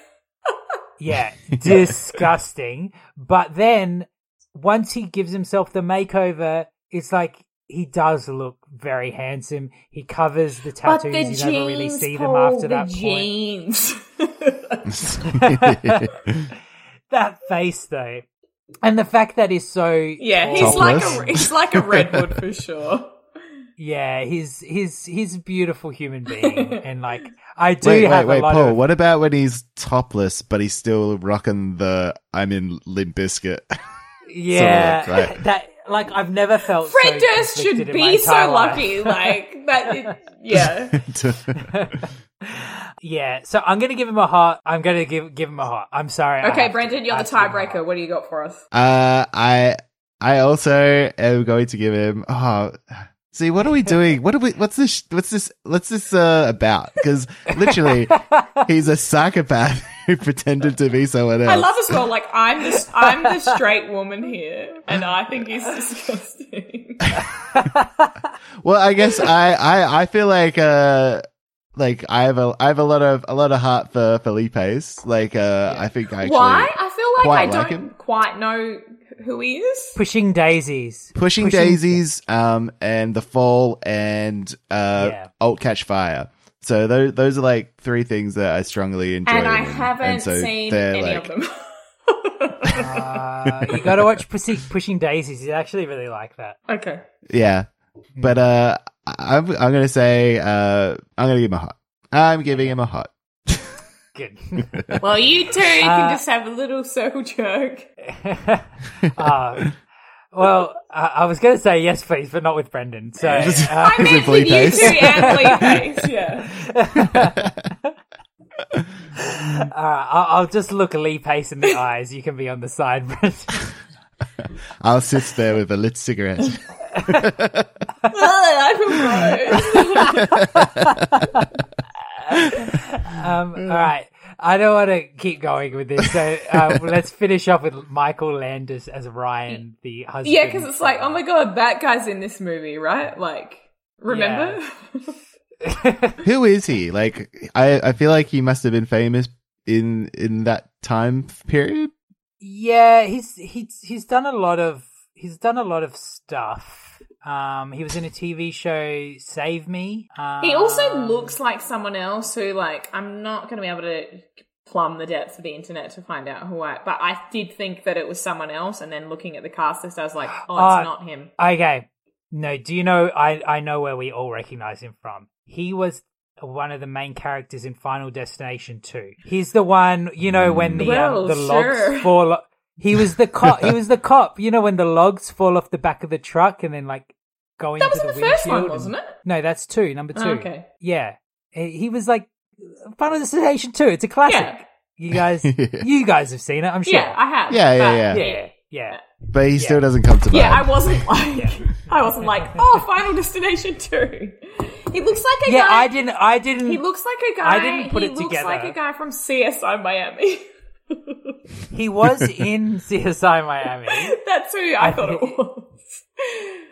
[laughs] Yeah, disgusting. But then once he gives himself the makeover, it's like he does look very handsome. He covers the But tattoos. the you jeans, never really see them after the that jeans. point. [laughs] that face though. And the fact that he's so yeah, he's tall. like a he's like a [laughs] redwood for sure. Yeah, he's he's he's a beautiful human being, [laughs] and like I do wait, wait, have wait, a lot Paul. of What about when he's topless, but he's still rocking the "I'm in Limp Bizkit"? yeah [laughs] Sort of, right. that like I've never felt Fred so Durst should conflicted in my be so life. lucky. Like that. It, [laughs] yeah. yeah, so I'm gonna give him a heart. I'm gonna give give him a heart. I'm sorry. Okay, have to. Brendan, you're I the have to give him a tiebreaker. What do you got for us? uh, I, I also am going to give him. Oh, see, what are we doing? What are we? What's this? What's this? What's this uh, about? Because literally, he's a psychopath [laughs] who pretended to be someone else. I love as well. Like I'm the I'm the straight woman here, and I think he's disgusting. [laughs] Well, I guess I, I, I feel like uh like I have a I have a lot of a lot of heart for Felipe's. Like uh I think I actually Why? I feel like I don't quite know who he is. Pushing daisies. pushing, daisies um and the fall and uh Yeah. Halt catch fire. So those those are like three things that I strongly enjoy. And I in haven't And so seen they're, any like- of them. Uh, you got to watch Pussy, Pushing Daisies. You actually really like that. okay. Yeah. But uh I'm I'm gonna say uh I'm gonna give him a hot. I'm giving him a hot. Good. [laughs] Well, you two Uh, can just have a little circle jerk. [laughs] uh, well, I, I was going to say yes, please, but not with Brendan. So uh, I Is it meant with you Felipe's? two and Felipe's, yeah. [laughs] uh, I'll, I'll just look Lee Pace in the eyes. You can be on the side, Brendan. I'll sit there with a lit cigarette. Ugh, I feel gross. [laughs] Um, all right. I don't want to keep going with this, so uh, [laughs] let's finish up with Michael Landis as Ryan, the husband. Yeah, because it's like, oh my god, that guy's in this movie, right? Like, remember? [laughs] Who is he? Like, I, I feel like he must have been famous in in that time period. Yeah, he's he's he's done a lot of he's done a lot of stuff. Um, he was in a TV show, Save Me. Um, he also looks like someone else who, like, I'm not going to be able to plumb the depths of the internet to find out who I. But I did think that it was someone else, and then looking at the cast list, I was like, oh, it's [gasps] Uh, not him. Okay. No, do you know? I I know where we all recognize him from. He was one of the main characters in Final Destination 2. He's the one, you know, when the Well, um, the sure. logs fall. O- He was the cop. he was the cop. You know, when the logs fall off the back of the truck and then like go into the room. That was the, the first one, and... wasn't it? No, that's two. Number oh, two. Oh, okay. Yeah, he he was like Final Destination 2. It's a classic. Yeah. You guys, [laughs] you guys have seen it, I'm sure. Yeah, I have. Yeah, yeah, yeah. yeah, yeah. But he still doesn't come to mind. Yeah, I wasn't [laughs] like I wasn't like, oh, Final Destination two. He looks like a Yeah, guy. Yeah, I didn't. I didn't. He looks like a guy. I didn't put it together. he it looks together. like a guy from CSI Miami. [laughs] He was in [laughs] CSI Miami. That's who I, thought it was. [laughs]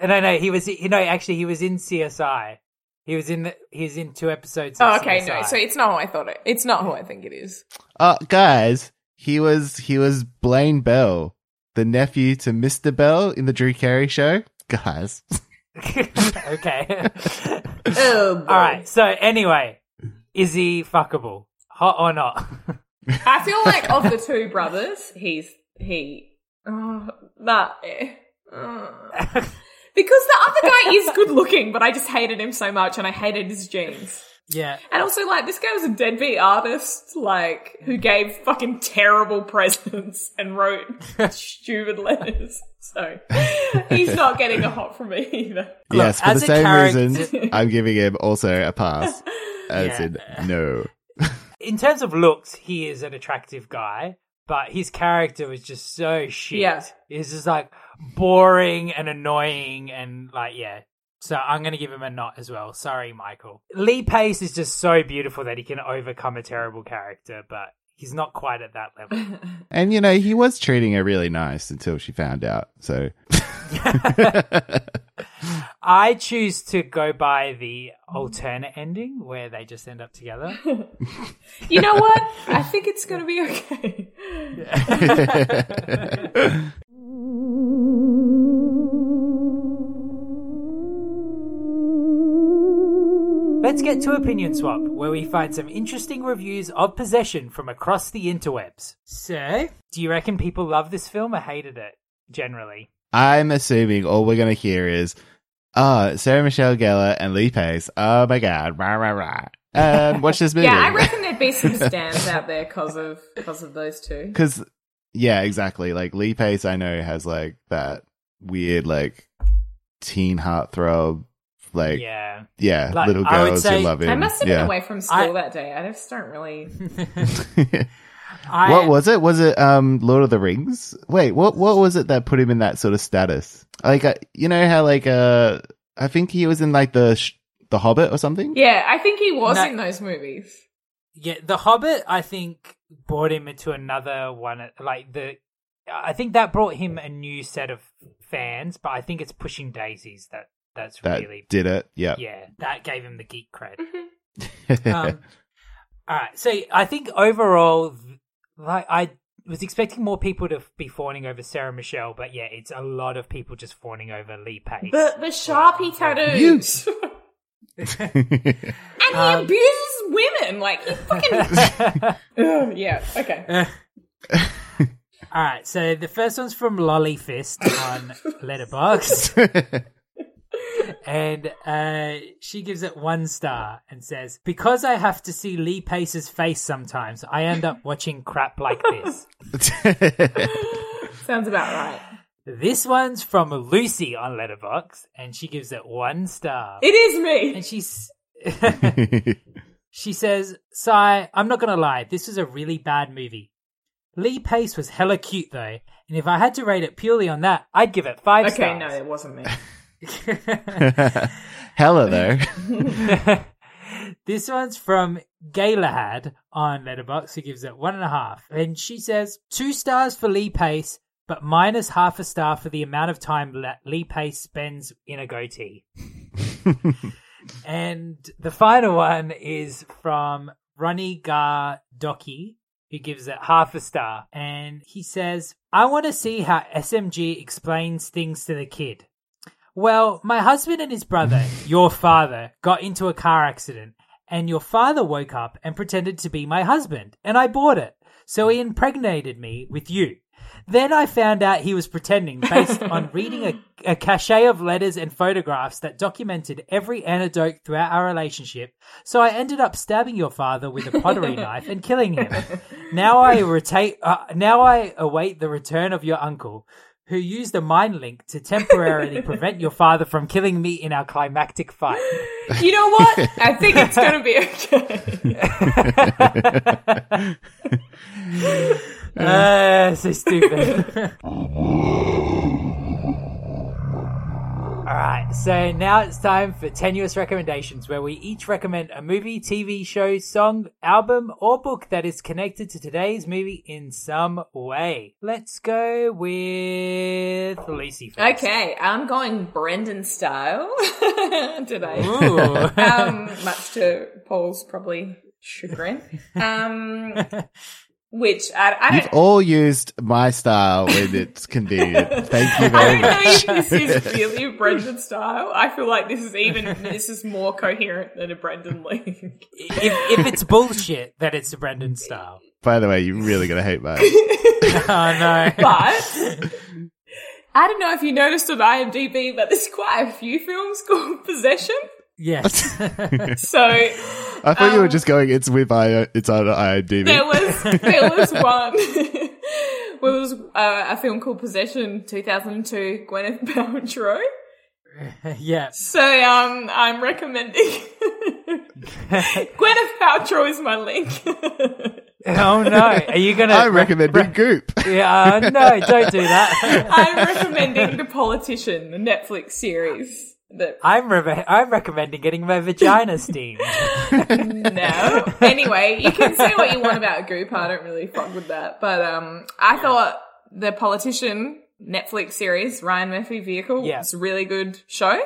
No, no, he was. You know, actually, he was in CSI. He was in. The, he was in two episodes. Of Oh, okay, CSI. no. So it's not who I thought it. It's not who I think it is. Uh, guys, he was he was Blaine Bell, the nephew to Mr. Bell in the Drew Carey show. Guys, [laughs] okay. Oh, All right. So anyway, is he fuckable? Hot or not? I feel like of the two brothers, he's he. Oh, that. eh. Oh. Because the other guy is good looking, but I just hated him so much, and I hated his jeans. yeah. And also, like, this guy was a deadbeat artist, like, who gave fucking terrible presents and wrote [laughs] stupid letters. So, he's not getting a hot from me either. yes, for as the a same character- reason, I'm giving him also a pass. [laughs] As Yeah. in, no. In terms of looks, he is an attractive guy, but his character was just so shit. Yeah. He's just like boring and annoying and like yeah. So I'm gonna give him a not as well. Sorry, Michael. Lee Pace is just so beautiful that he can overcome a terrible character, but he's not quite at that level. [laughs] And you know, he was treating her really nice until she found out. So [laughs] I choose to go by the alternate ending where they just end up together. [laughs] You know what? I think it's gonna be okay. Let's get to Opinion Swap, where we find some interesting reviews of Possession from across the interwebs. So, do you reckon people love this film or hated it, generally? I'm assuming all we're gonna hear is, oh, Sarah Michelle Gellar and Lee Pace. Oh my god, rah rah rah." Um, and [laughs] watch this movie. Yeah, I reckon [laughs] there'd be some stands out there because of because of those two. Because, yeah, exactly. Like Lee Pace, I know has like that weird like teen heartthrob, like yeah, yeah Like, little I would girls say- who love him. I must have yeah. been away from school I- that day. I just don't really. [laughs] I, what was it? Was it um Lord of the Rings? Wait, what what was it that put him in that sort of status? Like, uh, you know how like uh, I think he was in like the sh- the Hobbit or something. Yeah, I think he was No. in those movies. Yeah, The Hobbit, I think, brought him into another one. Like the, I think that brought him a new set of fans. But I think it's Pushing Daisies that that's That really, did it. Yeah. yeah, that gave him the geek cred. [laughs] um, all right, so I think overall, like I was expecting more people to be fawning over Sarah Michelle, but yeah, it's a lot of people just fawning over Lee Pace. The the sharpie tattoos. [laughs] and he Um, abuses women. Like he fucking. [laughs] Ugh, yeah. Okay. All right, so the first one's from Lolly Fist on Letterboxd. And uh, she gives it one star and says, "Because I have to see Lee Pace's face sometimes, I end up watching crap like this." [laughs] [laughs] Sounds about right. This one's from Lucy on Letterboxd, and she gives it one star. It is me. and she's [laughs] she says, "Sigh, I'm not gonna lie, this was a really bad movie. Lee Pace was hella cute though, and if I had to rate it purely on that, I'd give it five Okay, no, it wasn't me. [laughs] Hella though. [laughs] this one's from Galahad on Letterboxd, who gives it one and a half. And she says, two stars for Lee Pace, but minus half a star for the amount of time that Lee Pace spends in a goatee. [laughs] and the final one is from Ronnie Gardoki, who gives it half a star. And he says, I want to see how SMG explains things to the kid. Well, my husband and his brother, [laughs] your father, got into a car accident, and your father woke up and pretended to be my husband, and I bought it. So he impregnated me with you. Then I found out he was pretending based on [laughs] reading a, a cachet of letters and photographs that documented every anecdote throughout our relationship. So I ended up stabbing your father with a pottery [laughs] knife and killing him. Now I uh, now I await the return of your uncle, who used a mind link to temporarily [laughs] prevent your father from killing me in our climactic fight. You know what? I think it's gonna be okay. [laughs] Uh, so stupid. [laughs] Alright, so now it's time for tenuous recommendations, where we each recommend a movie, TV show, song, album, or book that is connected to today's movie in some way. Let's go with Lucy first. okay, I'm going Brendan style [laughs] today. Um, much to Paul's probably chagrin. Um, [laughs] which I, I You've all used my style when it's convenient. [laughs] Thank you I very don't know much. if this is [laughs] really a Brendan style. I feel like this is even this is more coherent than a Brendan link. if, if it's bullshit, then it's the Brendan style. By the way, you're really gonna hate mine. [laughs] Oh no. But I don't know if you noticed on IMDb, but there's quite a few films called Possession. yes. So I thought you were Um, just going. It's with I. It's on IMDb. there was there was [laughs] one. [laughs] Well, it was uh, a film called Possession, 2002, Gwyneth Paltrow. [laughs] yeah. So um, I'm recommending. Gwyneth Paltrow is my link. Oh no. Are you gonna? I'm recommending Goop. Yeah, uh, no, don't do that. I'm recommending The Politician, the Netflix series. That I'm re- I'm recommending getting my vagina [laughs] steamed. no. Anyway, you can say what you want about Goop. I don't really fuck with that, but um, I thought The Politician Netflix series, Ryan Murphy vehicle, Yeah. was a really good show.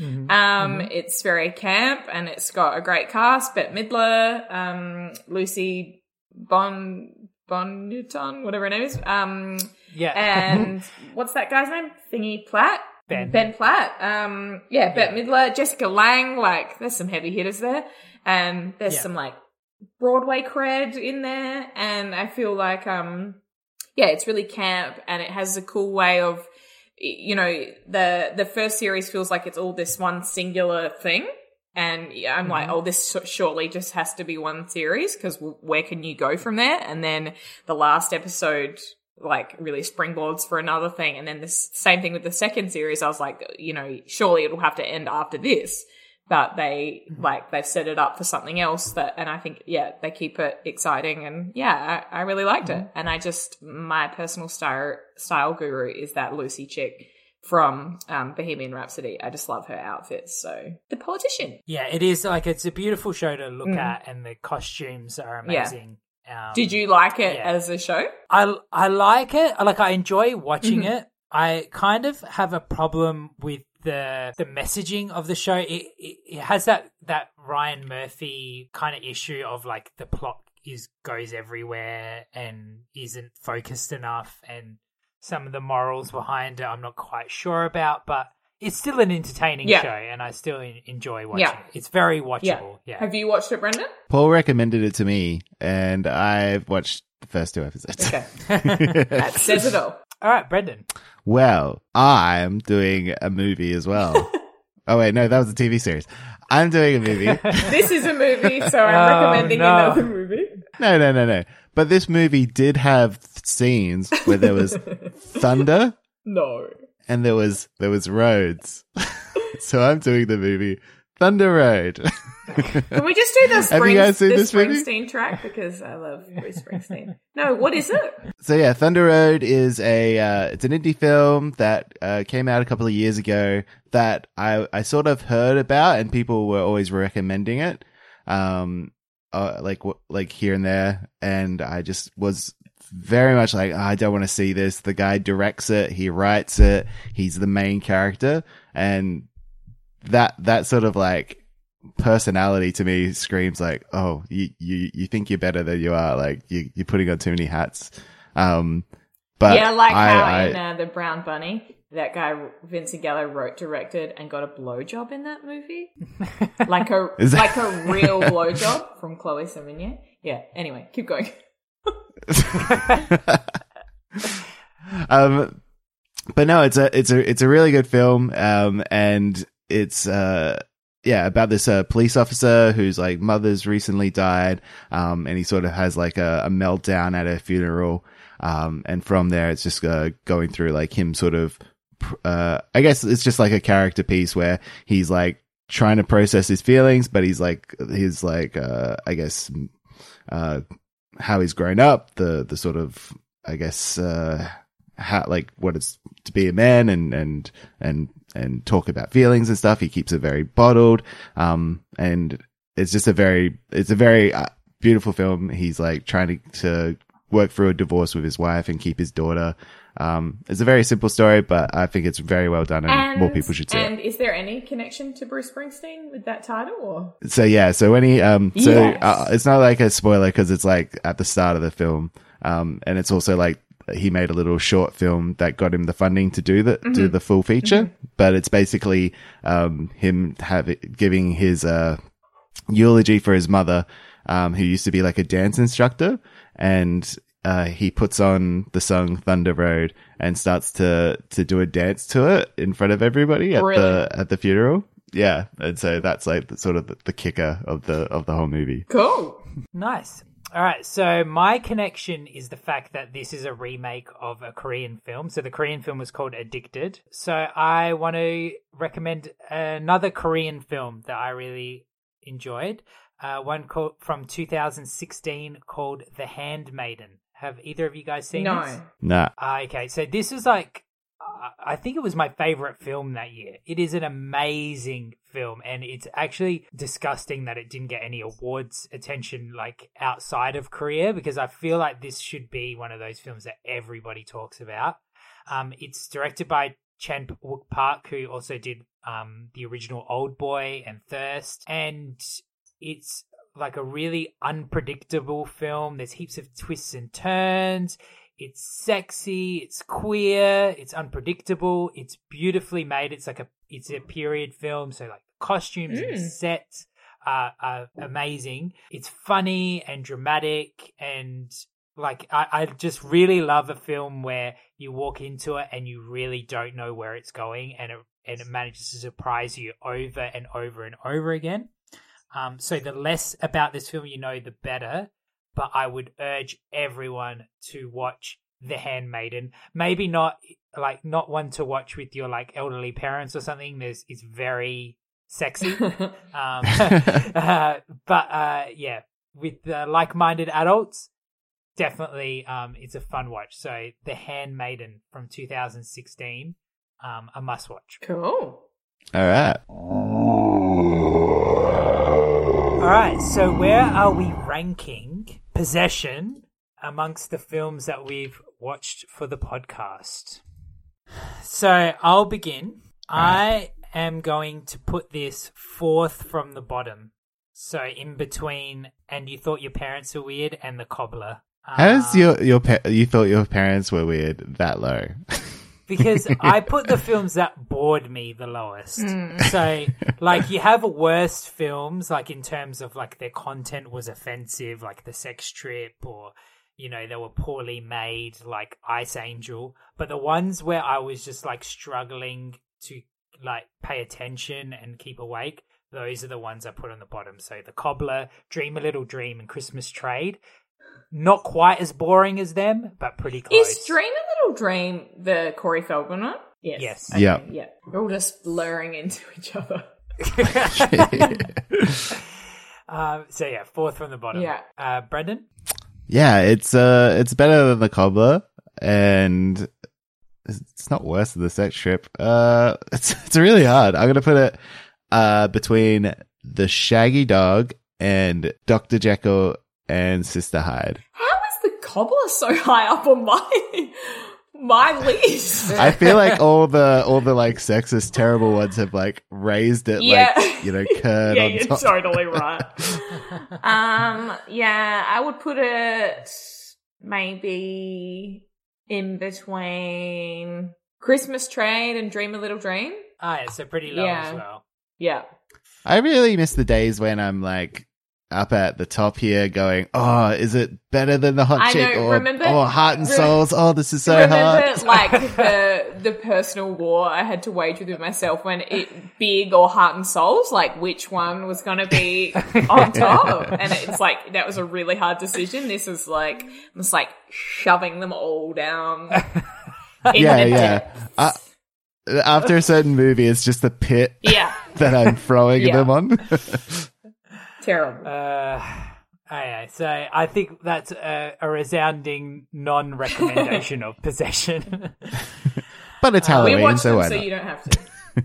Mm-hmm. Um, it's very camp and it's got a great cast. Bette Midler, um, Lucy Bon Bonneton, whatever her name is. Um, Yeah. and [laughs] what's that guy's name? Thingy Platt. Ben. Ben Platt. Um, yeah, Bette Midler, Jessica Lange. Like, there's some heavy hitters there, and there's Yeah. some like Broadway cred in there, and I feel like um, yeah, it's really camp, and it has a cool way of, you know, the the first series feels like it's all this one singular thing. And I'm like, oh, this surely just has to be one series because where can you go from there? And then the last episode like really springboards for another thing. And then the same thing with the second series. I was like, you know, surely it'll have to end after this. But they like they've set it up for something else that, and I think yeah, they keep it exciting. And yeah, I, I really liked it. And I just my personal style style guru is that Lucy chick from um, Bohemian Rhapsody. I just love her outfits. So the politician. yeah, it is like it's a beautiful show to look Mm. at, and the costumes are amazing. Um, Did you like it yeah. as a show? I I like it. Like I enjoy watching Mhm. it. I kind of have a problem with the the messaging of the show. It it, it has that that Ryan Murphy kind of issue of like the plot is goes everywhere and isn't focused enough, and some of the morals behind it I'm not quite sure about, but. It's still an entertaining Yeah. show, and I still enjoy watching Yeah. it. It's very Yeah. watchable. Yeah. Have you watched it, Brendan? Paul recommended it to me, and I've watched the first two episodes. Okay. [laughs] That says it all. All right, Brendan. well, I'm doing a movie as well. [laughs] oh wait, no, that was a TV series. I'm doing a movie. [laughs] This is a movie, so I'm Oh, recommending no. another movie. no, no, no, no. But this movie did have scenes where there was thunder No. And there was there was roads. [laughs] so I'm doing the movie Thunder Road. Can we just do the, [laughs] Spring, the this movie? Springsteen track? Because I love Bruce Springsteen. No, what is it? So yeah, Thunder Road is a uh, it's an indie film that uh, came out a couple of years ago that I I sort of heard about and people were always recommending it, um, uh, like w- like here and there, and I just was very much like "Oh, I don't want to see this. The guy directs it, he writes it, he's the main character, and that that sort of like personality to me screams like, oh, you, you, you think you're better than you are. Like you, you're putting on too many hats. Um, but yeah, like I, how I, in uh, The Brown Bunny, that guy Vincent Gallo wrote, directed, and got a blowjob in that movie. [laughs] like a Is that- like a real blowjob from Chloe Sevigny. Yeah. Anyway, keep going. Um, but no, it's a, it's a, it's a really good film. Um, and it's, uh, yeah, about this uh, police officer whose like mother's recently died, um, and he sort of has like a, a meltdown at her funeral, um, and from there it's just uh, going through like him sort of, uh, I guess it's just like a character piece where he's like trying to process his feelings, but he's like he's like uh, I guess uh, how he's grown up, the the sort of I guess uh, how like what it's to be a man and and and and talk about feelings and stuff. He keeps it very bottled, um, and it's just a very it's a very uh, beautiful film. He's like trying to, to work through a divorce with his wife and keep his daughter. Um, it's a very simple story, but I think it's very well done, and, more people should see it. And is there any connection to Bruce Springsteen with that title? Or So yeah, so when he um so Yes. uh, it's not like a spoiler because it's like at the start of the film. Um and it's also like he made a little short film that got him the funding to do the do the full feature, but it's basically um him having giving his uh eulogy for his mother um who used to be like a dance instructor and uh, he puts on the song Thunder Road and starts to, to do a dance to it in front of everybody at Brilliant. the, at the funeral. Yeah. And so that's like the, sort of the, the kicker of the, of the whole movie. cool. Nice. All right, so my connection is the fact that this is a remake of a Korean film. So the Korean film was called Addicted. So I want to recommend another Korean film that I really enjoyed. Uh, one called from 2016 called The Handmaiden. Have either of you guys seen No. this? Nah. Ah, okay, so this is like, uh, I think it was my favorite film that year. It is an amazing film, and it's actually disgusting that it didn't get any awards attention like outside of Korea because I feel like this should be one of those films that everybody talks about. Um, it's directed by Chan Wook Park, who also did um, the original Old Boy and Thirst, and it's like a really unpredictable film. There's heaps of twists and turns. It's sexy, it's queer, it's unpredictable, it's beautifully made. It's like a it's a period film, so like costumes and Mm. sets are, are amazing. It's funny and dramatic and like I, I just really love a film where you walk into it and you really don't know where it's going and it and it manages to surprise you over and over and over again. Um, so the less about this film you know, the better. But I would urge everyone to watch The Handmaiden. Maybe not like not one to watch with your like elderly parents or something. There's it's very sexy. [laughs] Um, [laughs] [laughs] uh, but uh, yeah, with uh, like-minded adults, definitely um, it's a fun watch. So The Handmaiden from 2016, um, a must-watch. cool. All right. Right, so where are we ranking Possession amongst the films that we've watched for the podcast? So I'll begin. I am going to put this fourth from the bottom. So in between, and you thought your parents were weird, and the cobbler. How's Um, your your pa- you thought your parents were weird that low? [laughs] because [laughs] I put the films that bored me the lowest. Hmm. So, like, you have worst films, like in terms of like their content was offensive, like The Sex Trip, or you know they were poorly made, like Ice Angel. But the ones where I was just like struggling to like pay attention and keep awake, those are the ones I put on the bottom. So, The Cobbler, Dream a Little Dream, and Christmas Trade. Not quite as boring as them, but pretty close. Is Dream a Little Dream the Corey Feldman one? Yes. Yes. Okay, Yeah. Yeah. We're all just blurring into each other. Um, [laughs] [laughs] so yeah, fourth from the bottom. Yeah. Uh, Brendan? yeah, it's uh, it's better than the cobbler, and it's not worse than the sex trip. Uh, [laughs] it's it's really hard. I'm gonna put it uh between the Shaggy Dog and Doctor Jekyll and Sister Hyde. How is the cobbler so high up on my my list? I feel like all the all the like sexist terrible ones have like raised it Yeah. like you know curd yeah, on you're top. totally [laughs] right. um, yeah, I would put it maybe in between Christmas Trade and Dream a Little Dream. Ah, yeah, so pretty low Yeah. as well. Yeah. I really miss the days when I'm like up at the top here going, oh, is it better than the hot I chick? know, or, remember- oh, heart and re- souls. Oh, this is so Remember, hard. like the the personal war I had to wage with myself when it big or heart and souls, like which one was going to be [laughs] on top, and it's like that was a really hard decision. This is like I'm just like shoving them all down. [laughs] in yeah, the yeah. depths. Uh, after a certain movie, it's just the pit yeah, [laughs] that I'm throwing Yeah. them on. Terrible. Uh, oh, yeah, so I think that's a, a resounding non-recommendation [laughs] of Possession. [laughs] but it's we Halloween, watched so them why so not? you don't have to. [laughs]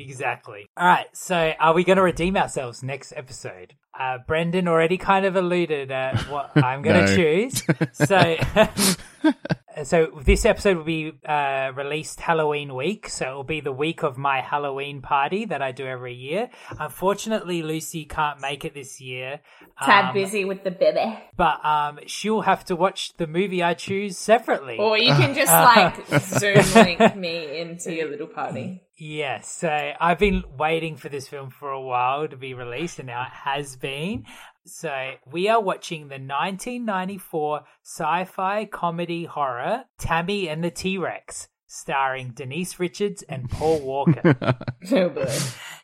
exactly. All right, so are we going to redeem ourselves next episode? Uh, Brendan already kind of alluded at what [laughs] I'm going to choose. [laughs] So, [laughs] so this episode will be uh, released Halloween week. So it will be the week of my Halloween party that I do every year. Unfortunately, Lucy can't make it this year. Tad Um, busy with the baby. but um, she'll have to watch the movie I choose separately. Or you can just like Zoom link me into your little party. Yes, so I've been waiting for this film for a while to be released, and now it has been. So we are watching the 1994 sci-fi comedy horror Tammy and the T-Rex, starring Denise Richards and Paul Walker. [laughs] [laughs] Oh boy.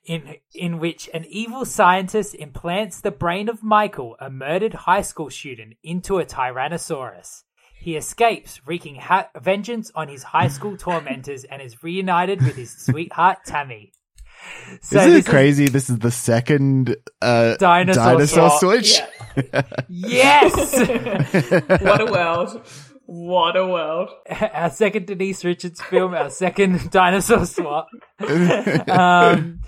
in in which an evil scientist implants the brain of Michael, a murdered high school student, into a Tyrannosaurus. He escapes, wreaking ha- vengeance on his high school [laughs] tormentors, and is reunited with his sweetheart Tammy. So Isn't this it is- crazy? This is the second uh, Dinosaur dinosaur switch. Yeah. yes, [laughs] What a world. What a world. [laughs] our second Denise Richards film, our second dinosaur swap. Um,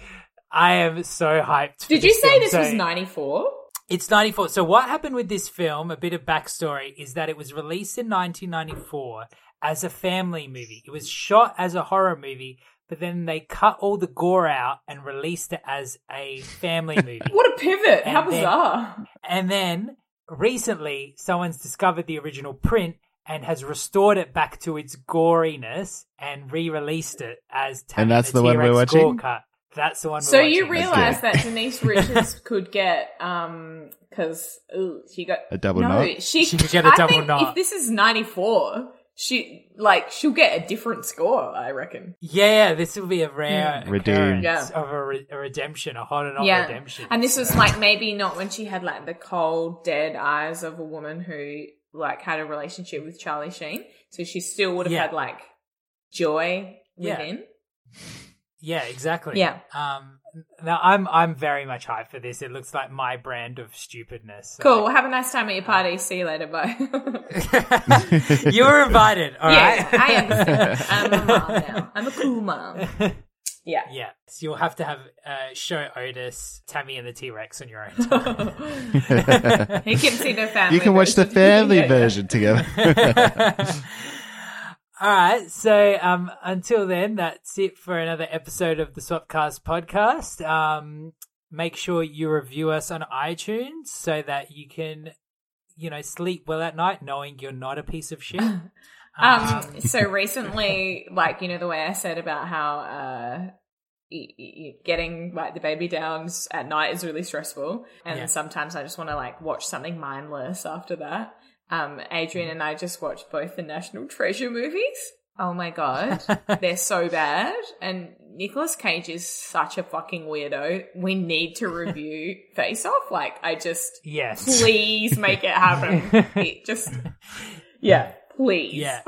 I am so hyped. Did you say film. this was 94? It's 94. So what happened with this film, a bit of backstory, is that it was released in 1994 as a family movie. It was shot as a horror movie, but then they cut all the gore out and released it as a family [laughs] movie. What a pivot! How And then- bizarre. And then recently, someone's discovered the original print and has restored it back to its goriness and re-released it as Tammy And that's the, the one we're T-Rex gore watching? cut. That's the one. So we're you watching. realize that Denise [laughs] Richards could get um because she got A double no knot? she She could get a I double think knot. If this is ninety four, she like she'll get a different score. I reckon. Yeah, this will be a rare Hmm. Redeemed. occurrence Yeah. of a, re- a redemption, a hot and not yeah, redemption. and this was like maybe not when she had like the cold, dead eyes of a woman who like had a relationship with Charlie Sheen. So she still would have Yeah. had like joy Yeah. within. Yeah, exactly. Yeah. Um. Now I'm I'm very much hyped for this. It looks like my brand of stupidness. so- Cool. Well, have a nice time at your party. See you later. Bye. [laughs] you were invited. All right. yeah, I understand. [laughs] I'm a mom now. I'm a cool mom. [laughs] Yeah. Yeah, so you'll have to have uh, show Otis, Tammy, and the T Rex on your own time. He can see the family. You can watch the family Yeah, yeah. version together. All right, so um, until then, that's it for another episode of the Swapcast podcast. Um, make sure you review us on iTunes so that you can, you know, sleep well at night knowing you're not a piece of shit. [laughs] Um, so recently, like, you know, the way I said about how, uh, y- y- getting like the baby downs at night is really stressful. And Yeah. sometimes I just want to like watch something mindless after that. Um, Adrian and I just watched both the National Treasure movies. Oh my God. [laughs] They're so bad. And Nicolas Cage is such a fucking weirdo. We need to review [laughs] Face Off. Like, I just, yes. please make it happen. [laughs] it just, yeah, please. Yeah.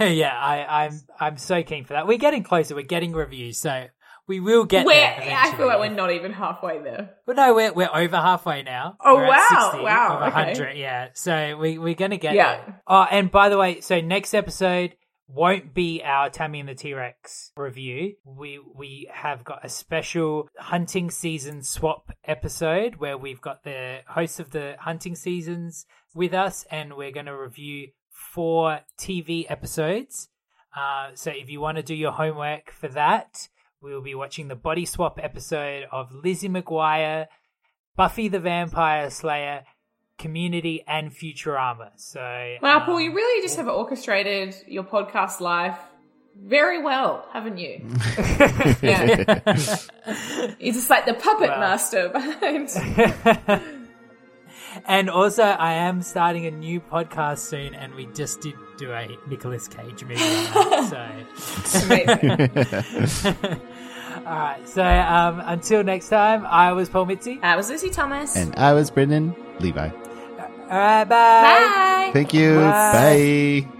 yeah, I, I'm I'm so keen for that. We're getting closer. We're getting reviews, so we will get We're, there. I feel like we're not even halfway there. Well, no, we're we're over halfway now. Oh, We're at wow, 60 wow, of okay. yeah. So we we're gonna get Yeah. there. Oh, and by the way, so next episode won't be our Tammy and the T Rex review. We we have got a special hunting season swap episode where we've got the hosts of the hunting seasons with us, and we're gonna review four TV episodes. Uh, so if you want to do your homework for that, we'll be watching the body swap episode of Lizzie McGuire, Buffy the Vampire Slayer, Community, and Futurama. So Wow, Paul, um, you really just have orchestrated your podcast life very well, haven't you? [laughs] yeah. [laughs] You're just like the puppet Wow. master behind. [laughs] and also, I am starting a new podcast soon, and we just did do a Nicolas Cage movie. On that, [laughs] so. Amazing. [laughs] All right. So um, until next time, I was Paul Mitzi. I was Lucy Thomas. and I was Brendan Levi. All right. Bye. Bye. Thank you. Bye. Bye.